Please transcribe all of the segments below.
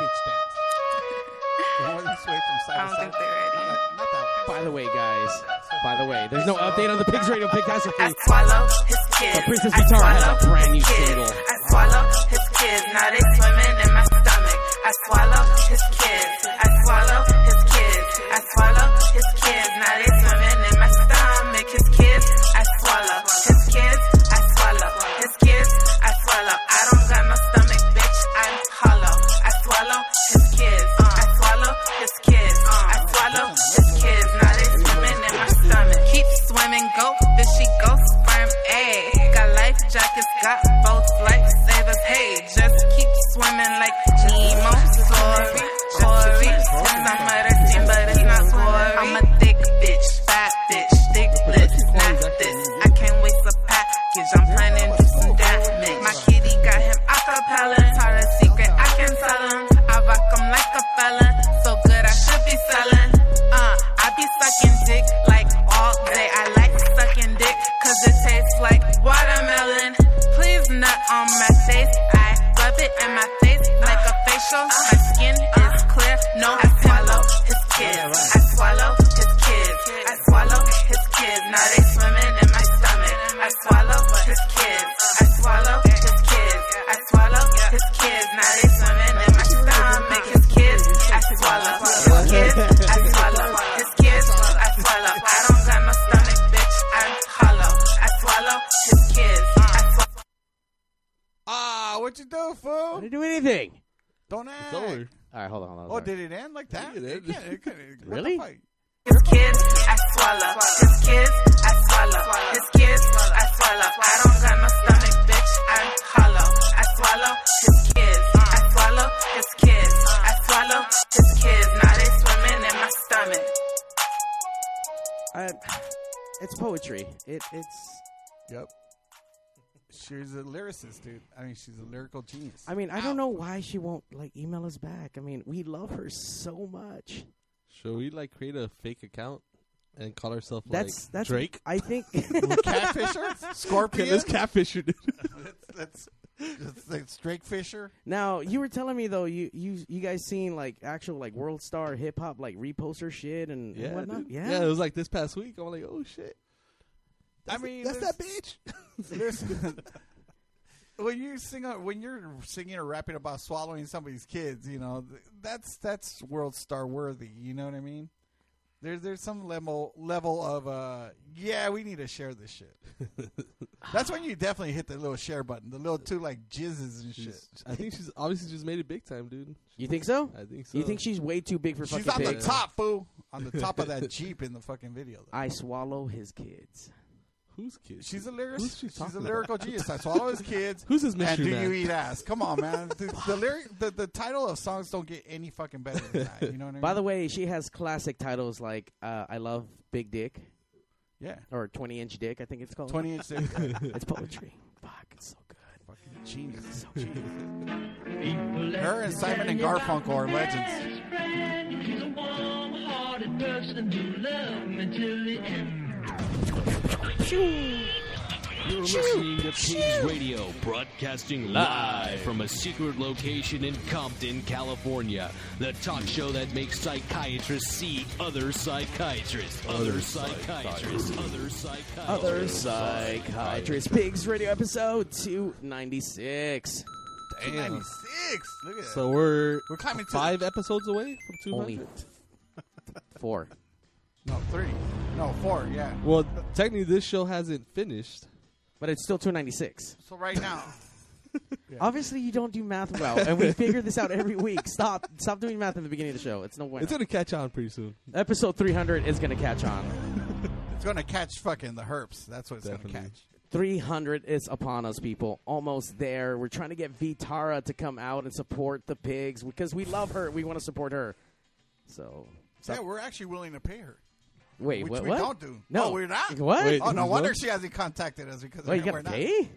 bitch dance. The one where sway from side I don't side. think they're ready. Not not that one. By the way, guys. By the way, there's no update on the Pigs Radio Pigcast I swallow his kids. But Princess I Vitara has a swallow brand new his kids. single. I swallow his kids. Now they swimming in my stomach. I swallow his kids. I swallow his kids. I swallow his kids. Now they swimming in my stomach. His kids. It's. Yep. She's a lyricist, dude. I mean, she's a lyrical genius. I mean, I don't know why she won't like email us back. I mean, we love her so much. Should we like create a fake account and call ourselves That's like that's Drake? I think. Catfisher? Scorpion? Okay, this catfisher dude. that's, that's, that's Drake Fisher? now you were telling me though, you you you guys seen like actual like world star hip hop like reposter shit and, and yeah, whatnot. dude. Yeah, yeah. It was like this past week. I'm like, oh shit. I mean, that's that bitch. There's, when you sing, when you're singing or rapping about swallowing somebody's kids, you know that's that's world star worthy. You know what I mean? There's there's some level level of uh yeah we need to share this shit. that's when you definitely hit the little share button, the little two like jizzes and shit. She's, I think she's obviously just made it big time, dude. you think so? I think so. You think she's way too big for She's fucking on the top, fool, on the top of that jeep in the fucking video. Though. I swallow his kids. Who's kid? She's a lyricist. She She's talking a about? lyrical genius. I swallow his kids. Who's his And do man? you eat ass? Come on, man. The, the lyric, the, the title of songs don't get any fucking better than that. You know what I mean? By the way, she has classic titles like uh, "I Love Big Dick" yeah, or "20 Inch Dick." I think it's called. twenty inch. dick. It's poetry. Fuck, it's so good. fucking genius. So genius. Her and Simon and Garfunkel are legends. He's a warm-hearted person who loved me till the end. You're listening to Pigs Radio, broadcasting live from a secret location in Compton, California. The talk show that makes psychiatrists see other psychiatrists, other psychiatrists, other psychiatrists. Other psychiatrist pigs radio episode two ninety six. Two ninety six. Look at that. So we're We're climbing to five episodes away from 200. Only four. no three, no four. Yeah. Well, technically, this show hasn't finished. But it's still two ninety six. So right now, Obviously, you don't do math well, and we figure this out every week. Stop, stop doing math in the beginning of the show. It's no way. It's gonna catch on pretty soon. Episode three hundred is going to catch on. it's gonna catch fucking the herps. That's what it's Definitely. gonna catch. Three hundred is upon us, people. Almost there. We're trying to get Vitara to come out and support the pigs because we love her. We want to support her. So, Yeah, we're actually willing to pay her. Wait, Which what? we what? don't do. No, Oh, we're not? What? Wait. Oh no Who's wonder what? she hasn't contacted us because Wait, you we're got to not. pay?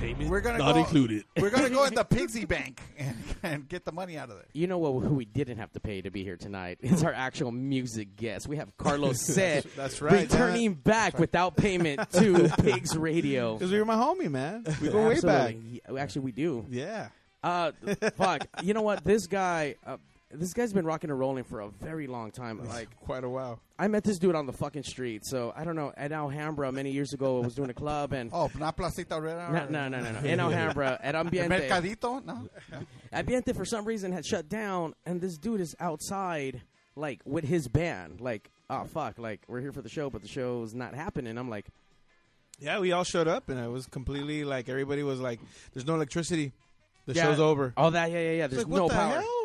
Payment We're gonna not go, included. We're gonna go in the Pigsy Bank and, and get the money out of there. You know what? Who we didn't have to pay to be here tonight is our actual music guest. We have Carlos Set That's right. returning back without payment to Pigs Radio. Because we were my homie, man. We go way back. Yeah, Actually, we do. Yeah. Uh, fuck. You know what? This guy, uh, this guy's been rocking and rolling for a very long time. Like, Quite a while. I met this dude on the fucking street. So I don't know. At Alhambra many years ago, I was doing a club and. Oh, not Placita Obrera. No, no, no, no, no. In Alhambra, at Ambiente. Mercadito? No. Ambiente, for some reason, had shut down, and this dude is outside, like, with his band. Like, oh, fuck. Like, we're here for the show, but the show's not happening. I'm like, Yeah, we all showed up, and it was completely like everybody was like, "There's no electricity. The Yeah. show's over." oh, that, yeah, yeah, yeah. There's like, what no the power. hell?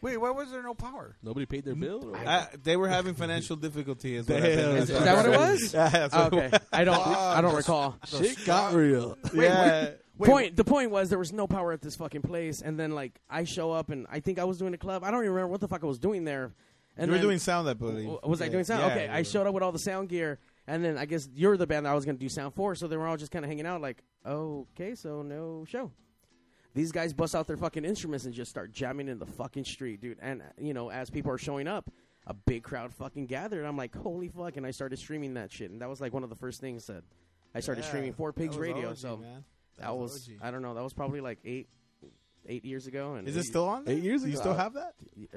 Wait, why was there no power? Nobody paid their bill. Or? Uh, they were having financial difficulty. Is, what I've Is, is that what it was? Yeah, that's what it okay. I don't. I don't recall. Shit got real. was. yeah. point. The point was there was no power at this fucking place, and then like I show up and I think I was doing a club. I don't even remember what the fuck I was doing there. And you were then- doing sound, I believe. W- Was I doing sound? Yeah, okay, you I showed up with all the sound gear, and then I guess you're the band that I was going to do sound for. So they were all just kind of hanging out, like, okay, so no show. These guys bust out their fucking instruments and just start jamming in the fucking street, dude. And uh, you know, as people are showing up, a big crowd fucking gathered. I'm like, holy fuck! And I started streaming that shit, and that was like one of the first things that I started Yeah, streaming for that Pigs Radio. OG, so man. that was OG. I don't know. That was probably like eight eight years ago. And Is it still on? There? Eight years Do you still have that?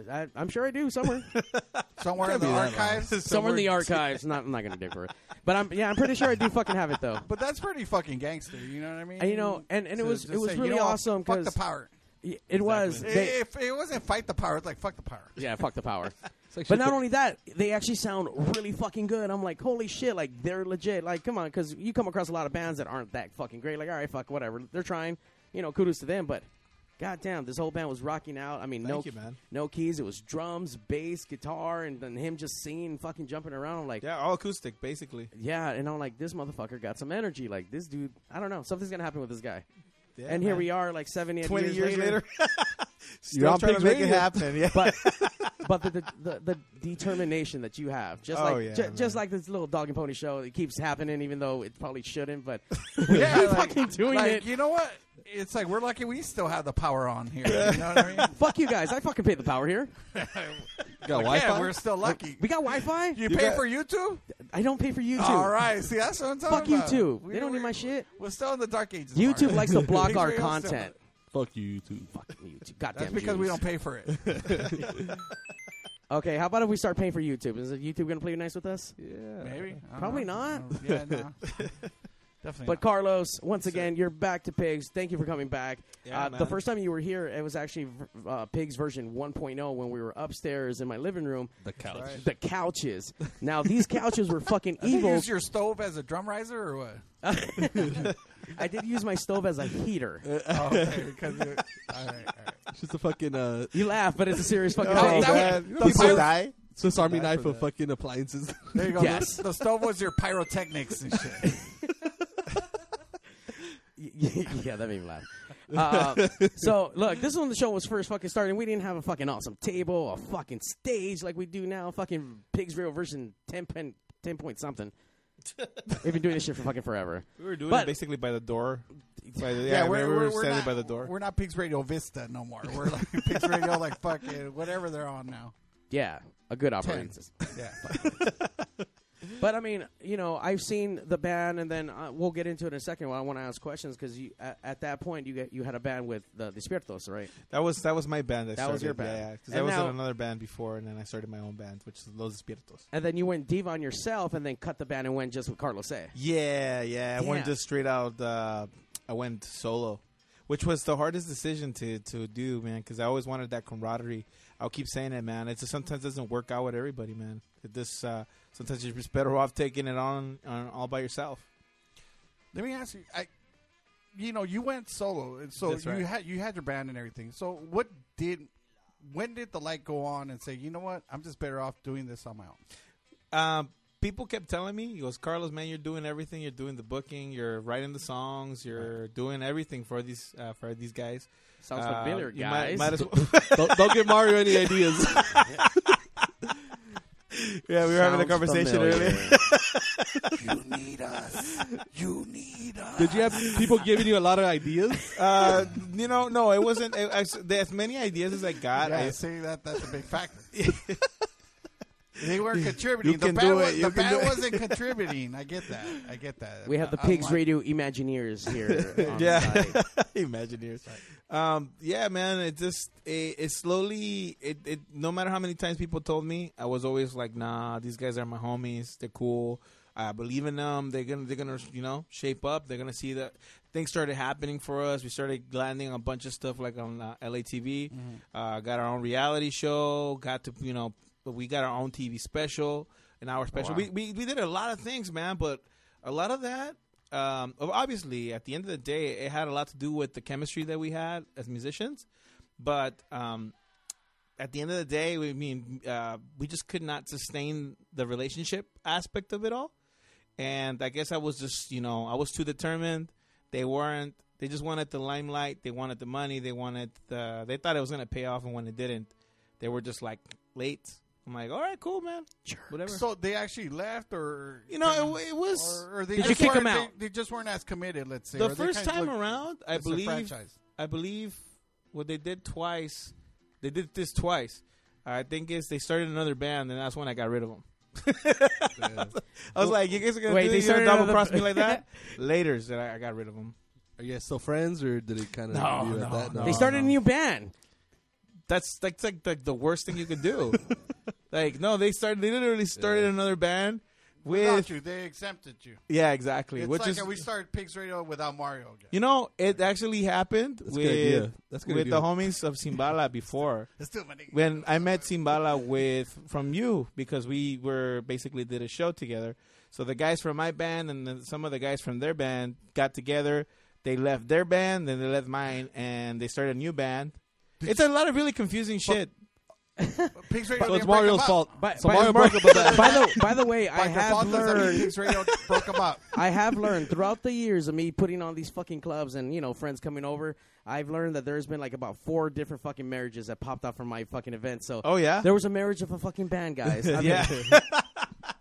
I, I'm sure I do somewhere. Somewhere in the archives? somewhere in the archives. Not, I'm not going to dig for it, but I'm yeah, I'm pretty sure I do fucking have it though. But that's pretty fucking gangster. You know what I mean? And, you know, and, and it To was just it was say, you really know what, awesome Fuck because the power. it was they, if it wasn't fight the power, it's like fuck the power. yeah fuck the power. It's like But shit not that- only that, they actually sound really fucking good. I'm like, holy shit, like they're legit. Like, come on, because you come across a lot of bands that aren't that fucking great. Like, all right, fuck, whatever. They're trying, you know, kudos to them. But goddamn, this whole band was rocking out. I mean, no, you, man. no keys. It was drums, bass, guitar, and then him just singing, fucking jumping around. I'm like, Yeah, all acoustic, basically. yeah, and I'm like, this motherfucker got some energy. Like this dude, I don't know, something's gonna happen with this guy. Yeah, and here we are, like seven, eight 20 years, years later. Still You're trying to make it happen. Yeah. but but the, the, the the determination that you have, just Oh, like yeah, ju- just like this little dog and pony show, it keeps happening, even though it probably shouldn't. But Yeah, we're like- fucking doing like, it. You know what? It's like we're lucky we still have the power on here. You know what I mean? Fuck you guys! I fucking pay the power here. Got yeah, Wi-Fi. we're still lucky. We got Wi-Fi. You pay got- for YouTube? I don't pay for YouTube. All right. See, that's what I'm talking Fuck about. YouTube. We- They don't need my shit. We're still in the dark ages. YouTube Mark. likes to block our Radio still- content. Fuck you, YouTube. Fuck YouTube. Goddamn. That's because we Jews. don't pay for it. Okay, how about if we start paying for YouTube? Is it YouTube gonna play nice with us? Yeah. Maybe. I don't Probably know. not. Yeah, no. Definitely. But not. Carlos, once again, you're back to Pigs. Thank you for coming back. Yeah, uh, the first time you were here, it was actually uh, Pigs version 1.0 when we were upstairs in my living room. The couch. Right. The couches. Now these couches were fucking Did you evil. use your stove as a drum riser or what? I did use my stove as a heater. oh, okay, because all right, all right. It's just a fucking uh, You laugh, but it's a serious fucking Oh, thing. that man. was- You know, people People- die. Swiss Army knife for of that. fucking appliances. There you go. Yes. The, the stove was your pyrotechnics and shit. yeah, that made me laugh. Uh, so look, this is when the show was first fucking starting. We didn't have a fucking awesome table, a fucking stage like we do now. Fucking Pigs Real version 10, pen, 10 point something. We've been doing this shit for fucking forever. We were doing But- it basically by the door. By the, Yeah, yeah, we're, we were we're, we're standing not, by the door. We're not Pigs Radio Vista no more. We're like Pigs Radio, like fucking whatever they're on now. Yeah, a good operating system. Yeah. But I mean, you know, I've seen the band, and then uh, we'll get into it in a second. While I want to ask questions because at, at that point you get you had a band with the Despiertos, right? That was that was my band. I That was your band. Yeah, because And I was now- in another band before, and then I started my own band, which is Los Espíritus. And then you went diva on yourself, and then cut the band and went just with Carlos A. Yeah, yeah. I went just straight out. Uh, I went solo, which was the hardest decision to to do, man. Because I always wanted that camaraderie. I'll keep saying it, man. It just sometimes doesn't work out with everybody, man. It just uh, sometimes you're just better off taking it on, on all by yourself. Let me ask you. I, you know, you went solo, and so That's you had you had your band and everything. So what did? When did the light go on and say, you know what, I'm just better off doing this on my own? Um, people kept telling me, he goes, Carlos, man, you're doing everything. You're doing the booking. You're writing the songs. You're doing everything for these uh, for these guys. Sounds Uh, familiar, you might- guys. might as well- don't, don't give Mario any ideas. yeah, we were having a conversation familiar. earlier. you need us. You need us. Did you have people giving you a lot of ideas? uh, you know, no, it wasn't. It, I, as many ideas as I got, Yeah, I, see that that's a big factor. They weren't contributing. You the can band, do was, it. You the can band do it. wasn't contributing. I get that. I get that. We have the Pigs I'm like- Radio Imagineers here. On yeah, site. Imagineers. Um, yeah, man. It just it, it slowly it, it no matter how many times people told me, I was always like, nah, these guys are my homies. They're cool. I believe in them. They're gonna they're gonna you know shape up. They're gonna see that things started happening for us. We started landing a bunch of stuff like on uh, LATV. Uh, got our own reality show. Got to you know we got our own TV special, an hour special. wow. We, we we did a lot of things, man. But a lot of that um, obviously, at the end of the day, it had a lot to do with the chemistry that we had as musicians. But um, at the end of the day, we mean uh, we just could not sustain the relationship aspect of it all. And I guess I was just, you know, I was too determined. They weren't. They just wanted the limelight. They wanted the money. They wanted. The, they thought it was going to pay off, and when it didn't, they were just like late. I'm like, all right, cool, man, Sure. whatever. So they actually left, or you know, it, it was. or, or they Did you just kick 'em weren't- out? They, they just weren't as committed. Let's say the or first time looked- around, I believe. I believe what they did twice. They did this twice. I think is they started another band, and that's when I got rid of them. I was like, "You guys are gonna Wait, do they this? You're gonna started double another- cross me like that?" Later, that I, I got rid of them. Are you guys still friends, or did it kind of No, leave no, no. They started a new band. That's like that's like, like the worst thing you could do. like, no, they started. They literally started another band Without with. you, they exempted you. Yeah, exactly. It's Which like is, we started Pigs Radio without Mario again. you know, it actually happened That's a with good idea. That's a good with idea. the homies of Simbala before. It's too many. when I met Simbala with from you because we were basically did a show together. So the guys from my band and then some of the guys from their band got together. They left their band, then they left mine, and they started a new band. It's a lot of really confusing shit. Pigs Radio. So it's didn't break Mario's them up. fault. By, So by, Mario broke up with that. by the by the way, I Like their have fault doesn't mean learned. Pigs Radio broke them up. I have learned throughout the years of me putting on these fucking clubs and you know friends coming over. I've learned that there's been like about four different fucking marriages that popped out from my fucking event. So Oh yeah, there was a marriage of a fucking band, guys. I mean, yeah.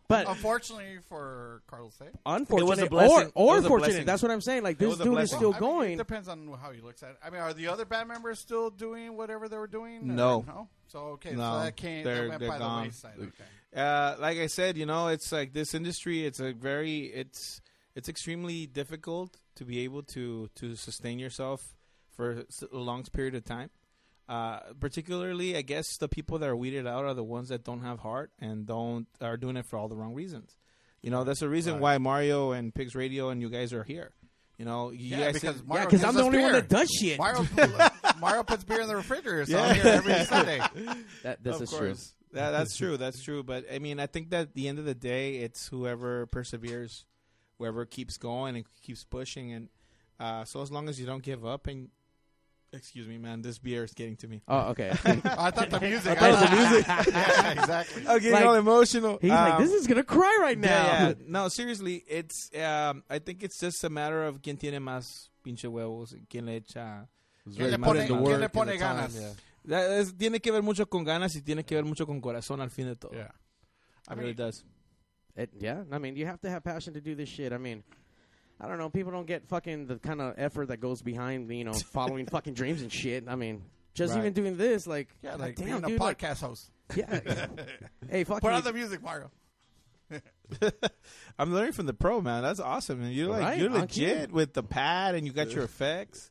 but Unfortunately for Carlos, eh? unfortunate a blessing. or or It was a fortunate. blessing. That's what I'm saying. Like It this was a dude is blessing. still I mean, going. it depends on how he looks at it. I mean, are the other band members still doing whatever they were doing? or No. no. So okay, No, so that came. they're- that went they're by gone. the wayside. Okay. uh, like I said, you know, it's like this industry. It's a very it's it's extremely difficult to be able to to sustain yourself for s- a long period of time. Uh, particularly, I guess the people that are weeded out are the ones that don't have heart and don't are doing it for all the wrong reasons. You know, that's the reason Right. why Mario and Pigs Radio and you guys are here. You know, you Yeah, guys because Mario yeah, because I'm the us only one that does shit. Mario, Mario puts beer in the refrigerator, so Yeah. I'm here every Sunday. That, this of is true. That, that's true. That's true. But I mean, I think that at the end of the day, it's whoever perseveres, whoever keeps going and keeps pushing, and uh, so as long as you don't give up and. Excuse me, man. This beer is getting to me. Oh, okay. I thought the music. I thought the music. yeah, exactly. I'm getting Like, all emotional. He's like, Um, this is gonna cry right now. Yeah, yeah. No, seriously, it's. Um, I think it's just a matter of quien tiene más pinche huevos, quien le echa. ¿Quién le much pone- the quién le and pone the ganas? yeah. That es- tiene que ver mucho con ganas y tiene que ver mucho con corazón al fin de todo. Yeah. It I really mean, does. It, yeah, I mean, you have to have passion to do this shit. I mean, I don't know. People don't get fucking the kind of effort that goes behind, you know, following fucking dreams and shit. I mean, just Right. even doing this, like, yeah, God like damn, being a dude, like, podcast host. yeah. hey, fuck Put on the music, Mario. I'm learning from the pro, man. That's awesome. And you're like Right, you're legit with the pad and you got your effects.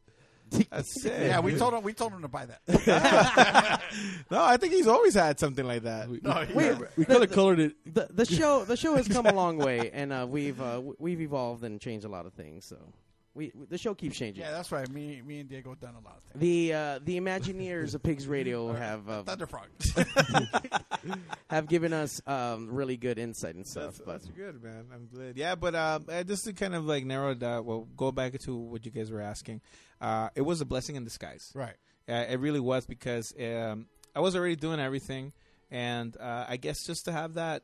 That's sick. Yeah, we told him. We told him to buy that. No, I think he's always had something like that. We, No, Wait, yeah. we color colored it. the the show the show has come a long way, and uh, we've uh, we've evolved and changed a lot of things. So we the show keeps changing. yeah, that's right. Me, me and Diego done a lot of things. The uh, the Imagineers of Pigs Radio have uh, Thunderfrog. have given us um, really good insight and stuff. That's, But that's good, man. I'm glad. Yeah, but uh, uh, just to kind of like narrow it down, well, go back to what you guys were asking. Uh, it was a blessing in disguise. right. Uh, it really was because um, I was already doing everything, and uh, I guess just to have that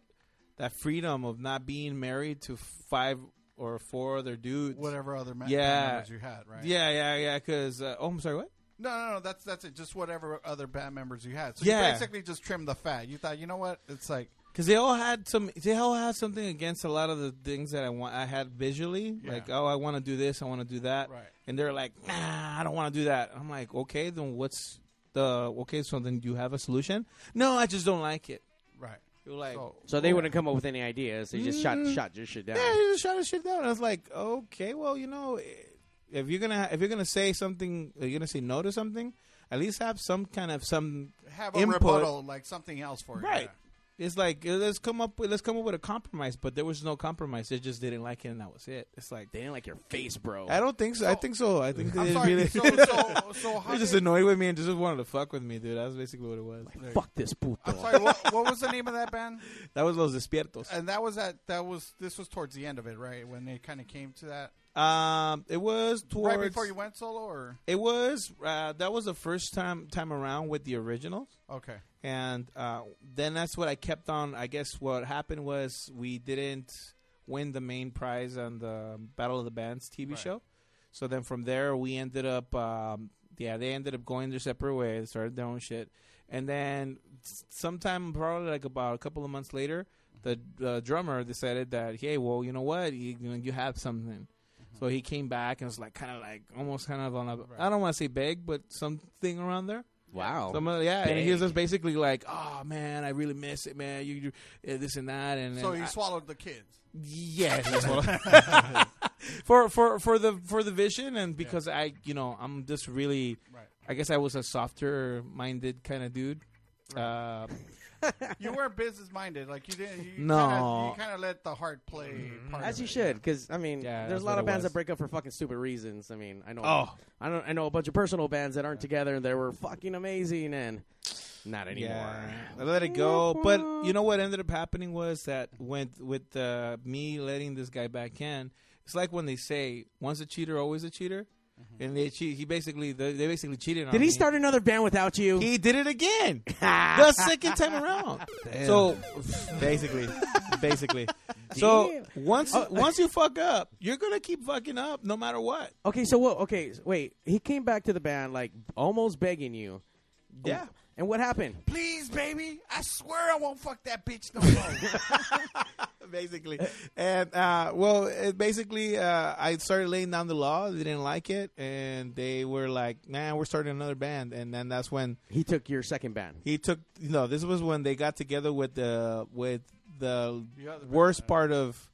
that freedom of not being married to five or four other dudes. Whatever other ma- Yeah. band members you had, right? Yeah, yeah, yeah. Because uh, oh, I'm sorry, what? No, no, no. That's that's it. Just whatever other band members you had. So Yeah. you basically just trimmed the fat. You thought, you know what? It's like Because they all had some, they all had something against a lot of the things that I want. I had visually, Yeah. like, oh, I want to do this, I want to do that, Right. and they're like, nah, I don't want to do that. I'm like, okay, then what's the okay? So then you have a solution? No, I just don't like it. right. They were like, So, So they wouldn't come up with any ideas. They just shot Mm. shot your shit down. yeah, you just shot his shit down. I was like, okay, well, you know, if you're gonna if you're gonna say something, you're gonna say no to something, at least have some kind of some have a input. rebuttal, like something else for it. Right. It's like uh, let's come up with let's come up with a compromise, but there was no compromise. They just didn't like it, and that was it. It's like They didn't like your face, bro. I don't think so. I think so. I think Yeah. I'm they sorry. really So, so, so how they're just did- annoyed with me and just wanted to fuck with me, dude. That's basically what it was. Fuck this puto. I'm sorry. What, what was the name of that band? That was Los Despiertos. And that was at that was this was towards the end of it, right? When they kind of came to that Um, it was towards right before you went solo, or It was uh, that was the first time time around with the originals, okay, and uh, then that's what I kept on. I guess what happened was we didn't win the main prize on the Battle of the Bands TV Right. show, so then from there we ended up. Um, yeah, they ended up going their separate ways, started their own shit, and then sometime probably like about a couple of months later, the uh, drummer decided that hey, well, you know what, you, you know, you have something. So he came back and was like, kind of like, almost kind of on a, I don't want to say beg, but something around there. Wow. Some, yeah, and he was just basically like, oh man, I really miss it, man. You, you uh, this and that, and so and you I- swallowed the kids. yeah, that's what- for for for the for the vision, and because I, you know, I'm just really, Right. I guess I was a softer minded kind of dude. Uh, You weren't business minded, like you didn't. You No. kinda, you kind of let the heart play. Part As of you it, should, because I mean, Yeah, there's a lot of bands was. that break up for fucking stupid reasons. I mean, I know. oh, I don't. I know a bunch of personal bands that aren't together and they were fucking amazing and not anymore. Yeah, I let it go. But you know what ended up happening was that with with uh, me letting this guy back in, it's like when they say once a cheater, always a cheater, Mm-hmm. and they cheat. He basically they, they basically cheated on. Did he me. start another band without you? He did it again. the second time around. So basically, basically. So once Oh. Uh, once you fuck up, you're gonna keep fucking up no matter what. okay, so what? Okay, wait. He came back to the band like almost begging you. Yeah. And what happened? Please, baby, I swear I won't fuck that bitch no more. basically. And uh, well, it basically, uh, I started laying down the law. They didn't like it, and they were like, "Man, we're starting another band." And then that's when He took your second band. he took. You know, this was when they got together with the with the The other band, worst part of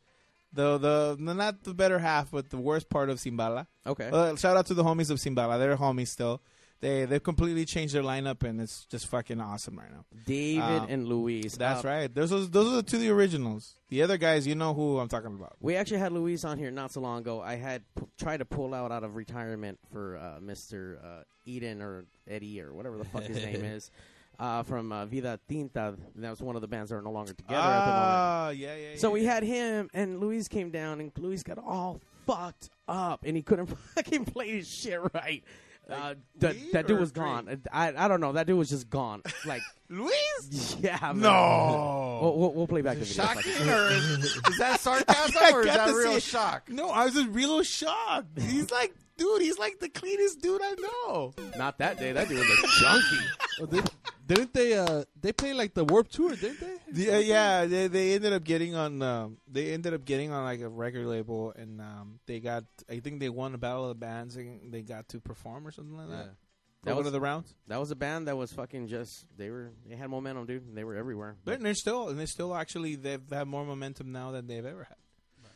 the the the- not the better half, but the worst part of Simbala. Okay. Uh, shout out to the homies of Simbala. They're homies still. They they've completely changed their lineup, and it's just fucking awesome right now. David um, and Luis. That's Uh, right. Those are, those are the two of the originals. The other guys, you know who I'm talking about. We actually had Luis on here not so long ago. I had p- tried to pull out out of retirement for uh, Mr. Uh, Eden or Eddie or whatever the fuck his name is uh, from uh, Vida Tinta. That was one of the bands that are no longer together at the moment. Ah, yeah, yeah. So yeah. we had him, and Luis came down, and Luis got all fucked up, and he couldn't fucking play his shit right. Uh, that, that dude was gone. I I don't know. That dude was just gone. Like, Luis. yeah, man. No. We'll, we'll, we'll play back the video. Shocking, or is, is that sarcasm, I or is that real see- shock? No, I was just real shocked. He's like, dude, he's like the cleanest dude I know. Not that day. That dude was a junkie. They, didn't they? Uh, they played like the Warped Tour, didn't they? Yeah, yeah. They, they ended up getting on. Um, they ended up getting on like a record label, and um, they got. I think they won a battle of the bands, and they got to perform or something like that. Yeah. That That one was- of the rounds. That was a band that was fucking just. They were. They had momentum, dude. They were everywhere. But they're still, and they're still actually, they've had more momentum now than they've ever had.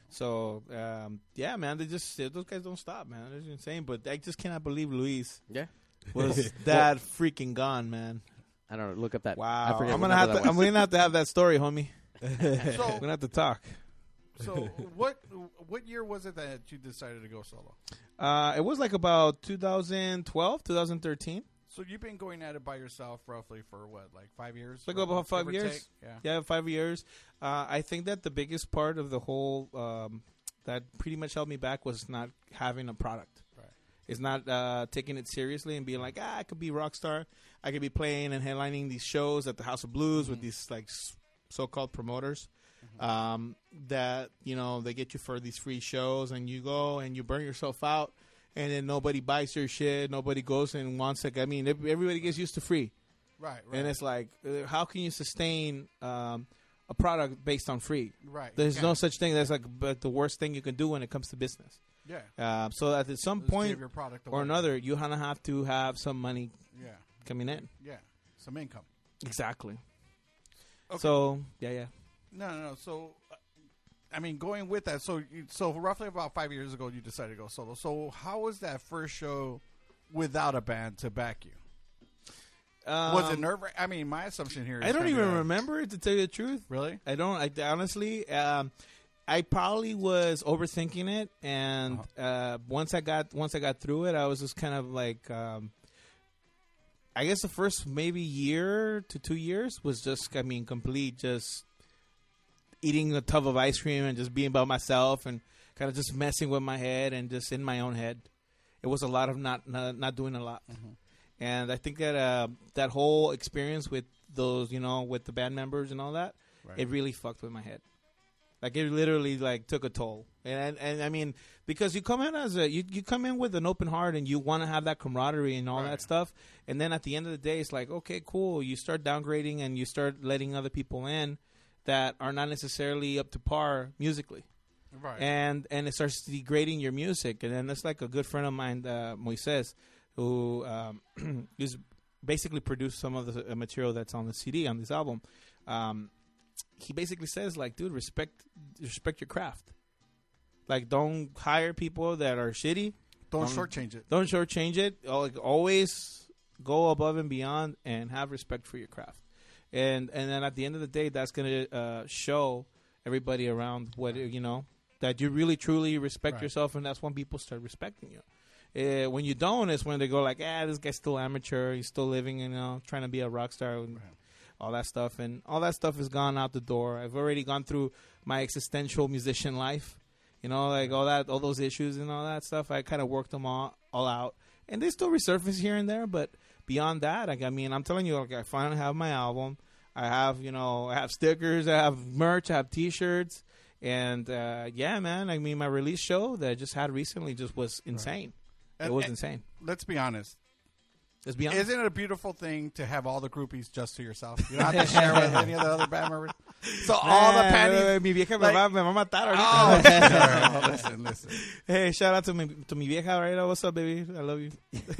So, um, yeah, man, they just those guys don't stop, man. It's insane. But I just cannot believe Luis yeah. was that freaking gone, man. I don't know. Look up that. I Wow, forget I'm gonna have to. I'm gonna have to have that story, homie. So, We're gonna have to talk. so what what year was it that you decided to go solo? Uh, it was like about 2012, 2013. So you've been going at it by yourself roughly for what, like five years? Like Or about five give or years. take? Yeah. Yeah, five years. Uh, I think that the biggest part of the whole um, that pretty much held me back was not having a product. Right. It's not uh, taking it seriously and being like, ah, I could be a rock star. I could be playing and headlining these shows at the House of Blues with these like so-called promoters. Um, that you know they get you for these free shows and you go and you burn yourself out and then nobody buys your shit nobody goes and wants it i mean everybody gets used to free Right. Right. and it's like, uh, how can you sustain um, a product based on free? right. There's no such thing. That's like but the worst thing you can do when it comes to business. Yeah. Uh, so at some point your product or another, you kind of have to have some money. Coming in. Yeah. Some income. Exactly. So yeah, yeah. No, no, no. So, uh, I mean, going with that, so you, so roughly about five years ago, you decided to go solo. So, how was that first show without a band to back you? was it Um, nerve? I mean, my assumption here. Is I don't even remember it to tell you the truth. Really? I don't. I honestly, um, I probably was overthinking it, and uh, once I got once I got through it, I was just kind of like, um, I guess the first maybe year to two years was just, I mean, complete just eating a tub of ice cream and just being by myself and kind of just messing with my head and just in my own head. It was a lot of not not, not doing a lot, and I think that uh, that whole experience with those, you know, with the band members and all that, Right. it really fucked with my head. Like it literally like took a toll, and and, I mean because you come in as a you, you come in with an open heart and you want to have that camaraderie and all Right. that stuff, and then at the end of the day, it's like okay, cool. You start downgrading and you start letting other people in that are not necessarily up to par musically Right. and and it starts degrading your music. And then it's like a good friend of mine, uh, Moises, who um, is basically produced some of the uh, material that's on the CD on this album. Um, he basically says like, dude, respect respect your craft. Like, don't hire people that are shitty. don't um, shortchange it. Don't shortchange it. Like, always go above and beyond and have respect for your craft. And and then at the end of the day, that's gonna uh, show everybody around what you know that you really truly respect Right. yourself, and that's when people start respecting you. Uh, when you don't, it's when they go like, "Ah, this guy's still amateur. He's still living, you know, trying to be a rock star." And, All that stuff, and all that stuff has gone out the door. I've already gone through my existential musician life, you know, like all that, all those issues and all that stuff. I kind of worked them all, all out, and they still resurface here and there. But beyond that, like, I mean, I'm telling you, like, I finally have my album. I have, you know, I have stickers, I have merch, I have T-shirts, and uh, yeah, man. I mean, my release show that I just had recently just was insane. It And- was insane. Let's be honest. Let's be honest. Isn't it a beautiful thing to have all the groupies just to yourself? You don't have to share with any of the other band members. So all the panties. Mi vieja me, va, me va a matar ahorita. Oh, oh, listen, listen. Hey, shout out to mi, to mi vieja right now. What's up, baby? I love you.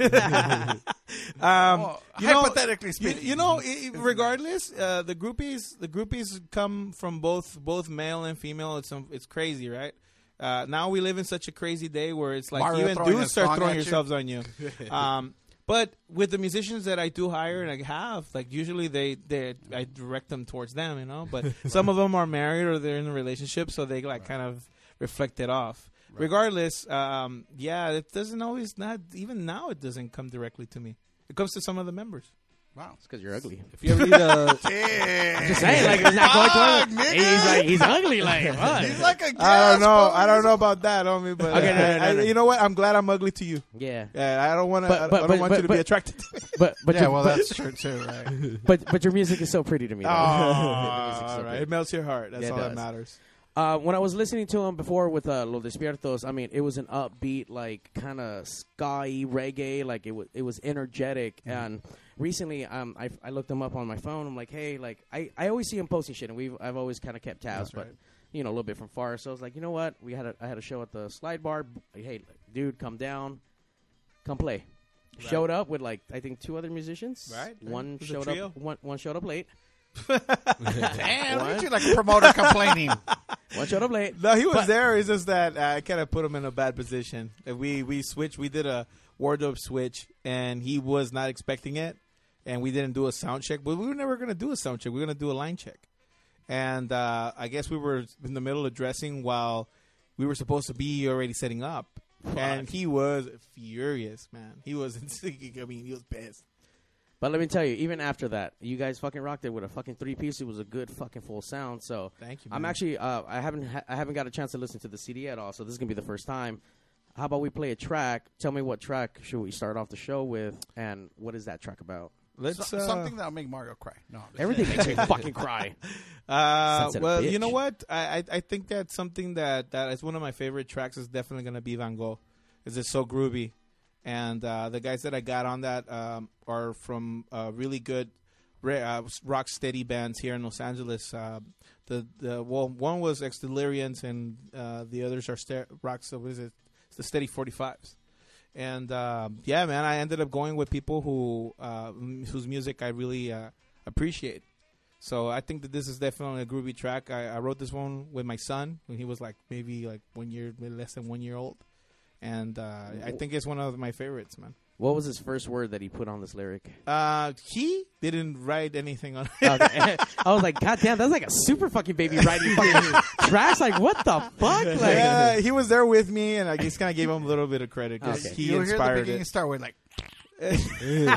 um, Well, you hypothetically you, speaking, you know, i- i- regardless, uh, the groupies, the groupies come from both both male and female. It's um, it's crazy, right? Uh, now we live in such a crazy day where it's like Mario even dudes start throwing at you. on you. um, but with the musicians that I do hire and I have, like usually they, they I direct them towards them, you know. But some of them are married or they're in a relationship, so they like kind of reflect it off. Regardless, um, yeah, it doesn't always not even now it doesn't come directly to me. It comes to some of the members. Wow. It's because you're ugly. If you ever need a, Damn. Just saying, like, it's not going Fuck, to nigga. He's like, he's ugly, like, what? He's like a I don't gas know. ball. I don't know about that, homie. But Okay, no, no, uh, no, I- no. you know what? I'm glad I'm ugly to you. Yeah, Yeah, I don't want to. But- I, but- don't but- want but- you to but- be attracted to me. but but Yeah, your, well, but, that's true too, right? but but your music is so pretty to me. though. Oh, music's so all right. good. It melts your heart. That's Yeah, it all that does. matters. Uh, when I was listening to him before with uh, Los Despiertos, I mean, it was an upbeat, like kind of ska reggae, like it was it was energetic. Mm-hmm. And recently, um, I, I looked him up on my phone. I'm like, hey, like I, I always see him posting shit, and we've I've always kind of kept tabs, but right. you know a little bit from far. So I was like, you know what? We had a I had a show at the Slide Bar. Hey, dude, come down, come play. Showed up with like I think two other musicians. Right. One It was a showed up. One one showed up late. Damn, look at you like a promoter complaining. One showed up late. No, he was But- there. It's just that uh, I kind of put him in a bad position. We we switched. We did a wardrobe switch, and he was not expecting it. And we didn't do a sound check. But we were never going to do a sound check. We were going to do a line check. And uh, I guess we were in the middle of dressing while we were supposed to be already setting up. And he was furious, man. He was. I mean, he was pissed. But let me tell you, even after that, you guys fucking rocked it with a fucking three piece. It was a good fucking full sound. So Thank you. I'm actually uh, I haven't ha- I haven't got a chance to listen to the CD at all. So this is gonna be the first time. How about we play a track? Tell me what track should we start off the show with, and what is that track about? Let's So- uh, something that'll make Mario cry. No, Everything makes me fucking cry. Uh, well, you know what? I, I I think that something that that is one of my favorite tracks is definitely gonna be Van Gogh. Is it's so groovy, and uh, the guys that I got on that um, are from uh, really good uh, rock steady bands here in Los Angeles. Uh, the the well, one was Ex Delirians, and uh, the others are rocks. So what is it? It's the Steady Forty Fives. And um, yeah, man, I ended up going with people who uh, whose music I really appreciate. So I think that this is definitely a groovy track. I, I wrote this one with my son when he was like maybe like one year, less than one year old, and uh, I think it's one of my favorites, man. What was his first word that he put on this lyric? Uh, he didn't write anything on it. Okay. I was like, God damn, that's like a super fucking baby writing fucking tracks. Like, what the fuck? Like, yeah, he was there with me, and I just kind of gave him a little bit of credit because Okay. he you hear the inspired beginning it. start with like,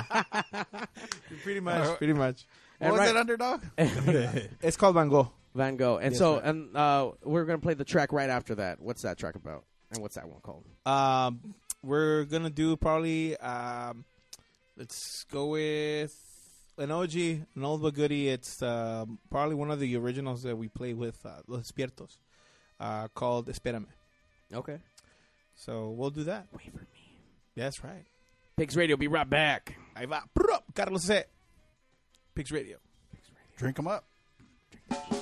pretty much, pretty much. what And was right- it, underdog? It's called Van Gogh. Van Gogh. And Yes, so, right. and uh, we're gonna play the track right after that. What's that track about? And what's that one called? Um, we're gonna do probably. Um, let's go with an OG, an old but goodie. It's um, probably one of the originals that we play with uh, Los Despiertos, uh, called Espérame. Okay. So we'll do that. Wait for me. That's right. Pigs Radio. Be right back. Ahí va. Carlos C. Pigs Radio. Drink them up. Con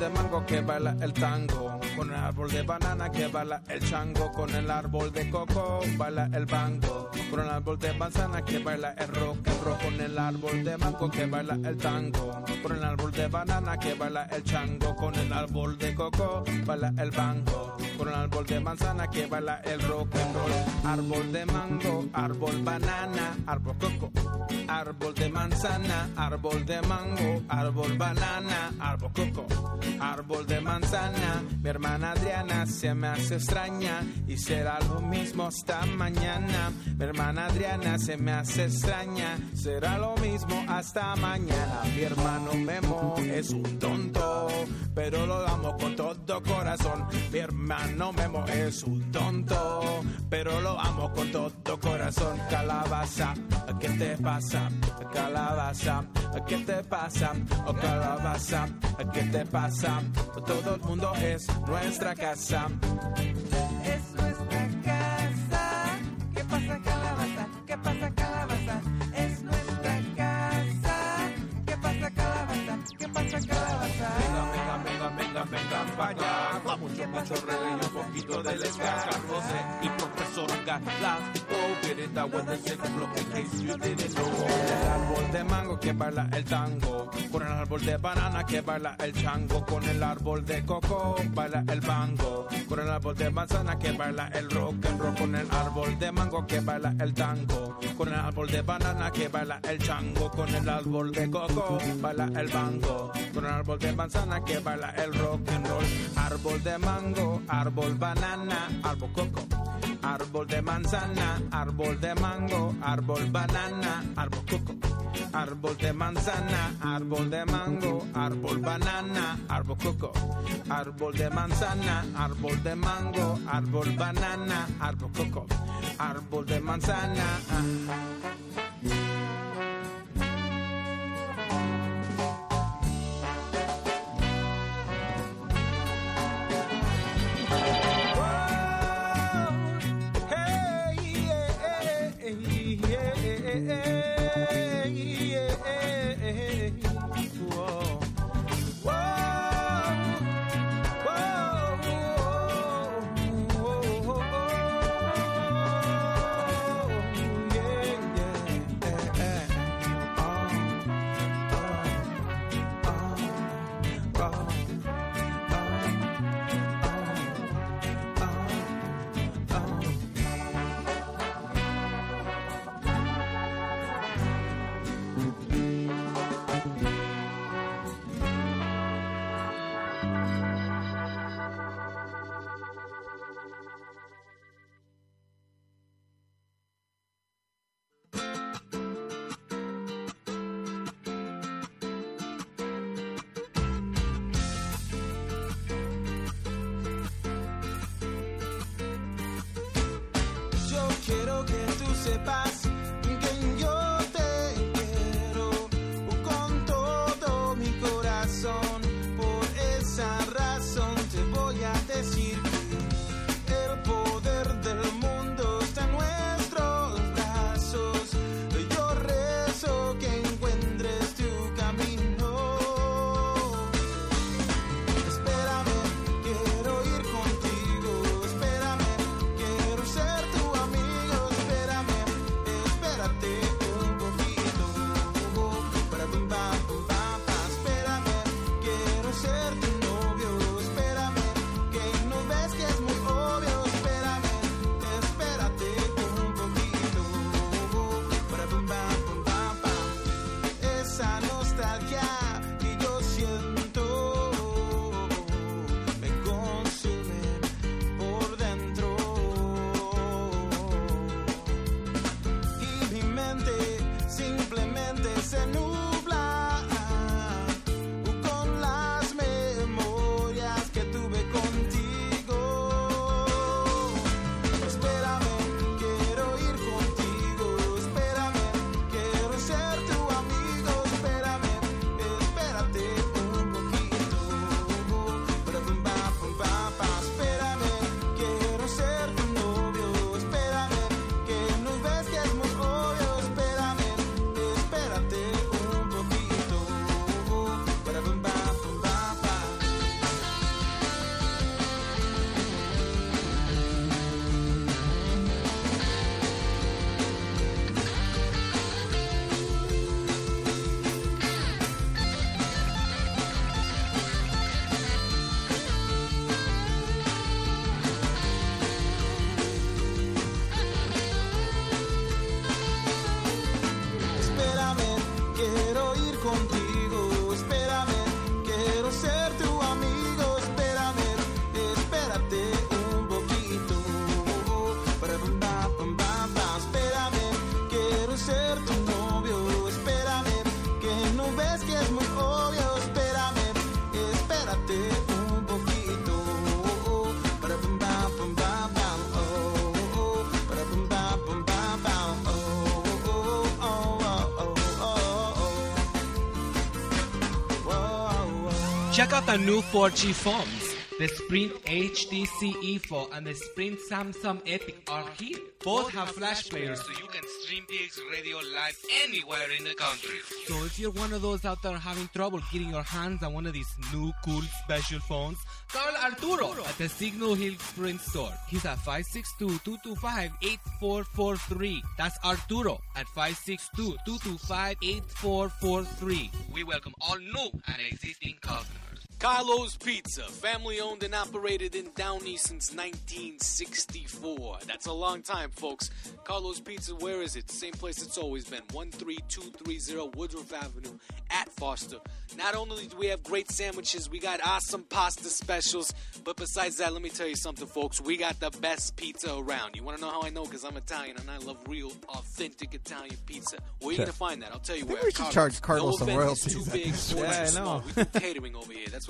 de mango que baila el tango, con el árbol de banana que baila el chango, con el árbol de coco baila el bango, con el árbol de manzana que baila el rock and roll, con el árbol de mango que baila el tango, con el árbol de banana que baila el chango, con el árbol de coco baila el bango, con el árbol de manzana que baila el rock and roll, árbol de mango, árbol banana, árbol coco, árbol de manzana, árbol de mango, árbol banana, árbol coco, árbol de manzana. Mi hermana Adriana se me hace extraña y será lo mismo hasta mañana. Mi hermana Adriana se me hace extraña, será lo mismo hasta mañana. Mi hermano Memo es un tonto, pero lo amo con todo corazón. Mi hermano Memo es un tonto, pero lo amo con todo corazón. Calabaza, ¿qué te pasa? Calabaza, ¿qué te pasa? Oh, calabaza, ¿qué te pasa? Todo el mundo es nuestra casa. Es nuestra casa. ¿Qué pasa, calabaza? ¿Qué pasa, calabaza? Venga, venga, venga, vaya. Con mucho, mucho reggae y un poquito de ska. José y profesor Galáctico. Get it the in case you didn't know. Árbol de mango que baila el tango. Con el árbol de banana que baila el chango. Con el árbol de coco baila el bango. Con el árbol de manzana que baila el rock and roll. Con el árbol de mango que baila el tango. Con el árbol de banana que baila el chango. Con el árbol de coco baila el bango. Con el árbol de manzana que baila el rock and roll. Árbol de mango, árbol banana, árbol coco. Árbol de manzana, árbol de mango, árbol banana, árbol coco. Árbol de manzana, árbol de mango, árbol banana, árbol coco. Árbol de manzana, árbol de mango, árbol banana, árbol coco. Árbol de manzana. ah. Check out the new 4G phones. The Sprint HTC E4 and the Sprint Samsung Epic are here. Both have flash players so you can stream Pigs Radio live anywhere in the country. So if you're one of those out there having trouble getting your hands on one of these new cool special phones, call Arturo at the Signal Hill Sprint store. He's at 562-225-8443. That's Arturo at 562-225-8443. We welcome all new and existing customers. Carlos Pizza, family owned and operated in Downey since 1964. That's a long time, folks. Carlos Pizza, where is it? Same place it's always been 13230 Woodruff Avenue at Foster. Not only do we have great sandwiches, we got awesome pasta specials, but besides that, let me tell you something, folks. We got the best pizza around. You want to know how I know? Because I'm Italian and I love real, authentic Italian pizza. Where you Okay. going to find that? I'll tell you think where. we should charge Carlos some no event is royalties too big this or point. too Yeah, I know. We do catering over here. That's what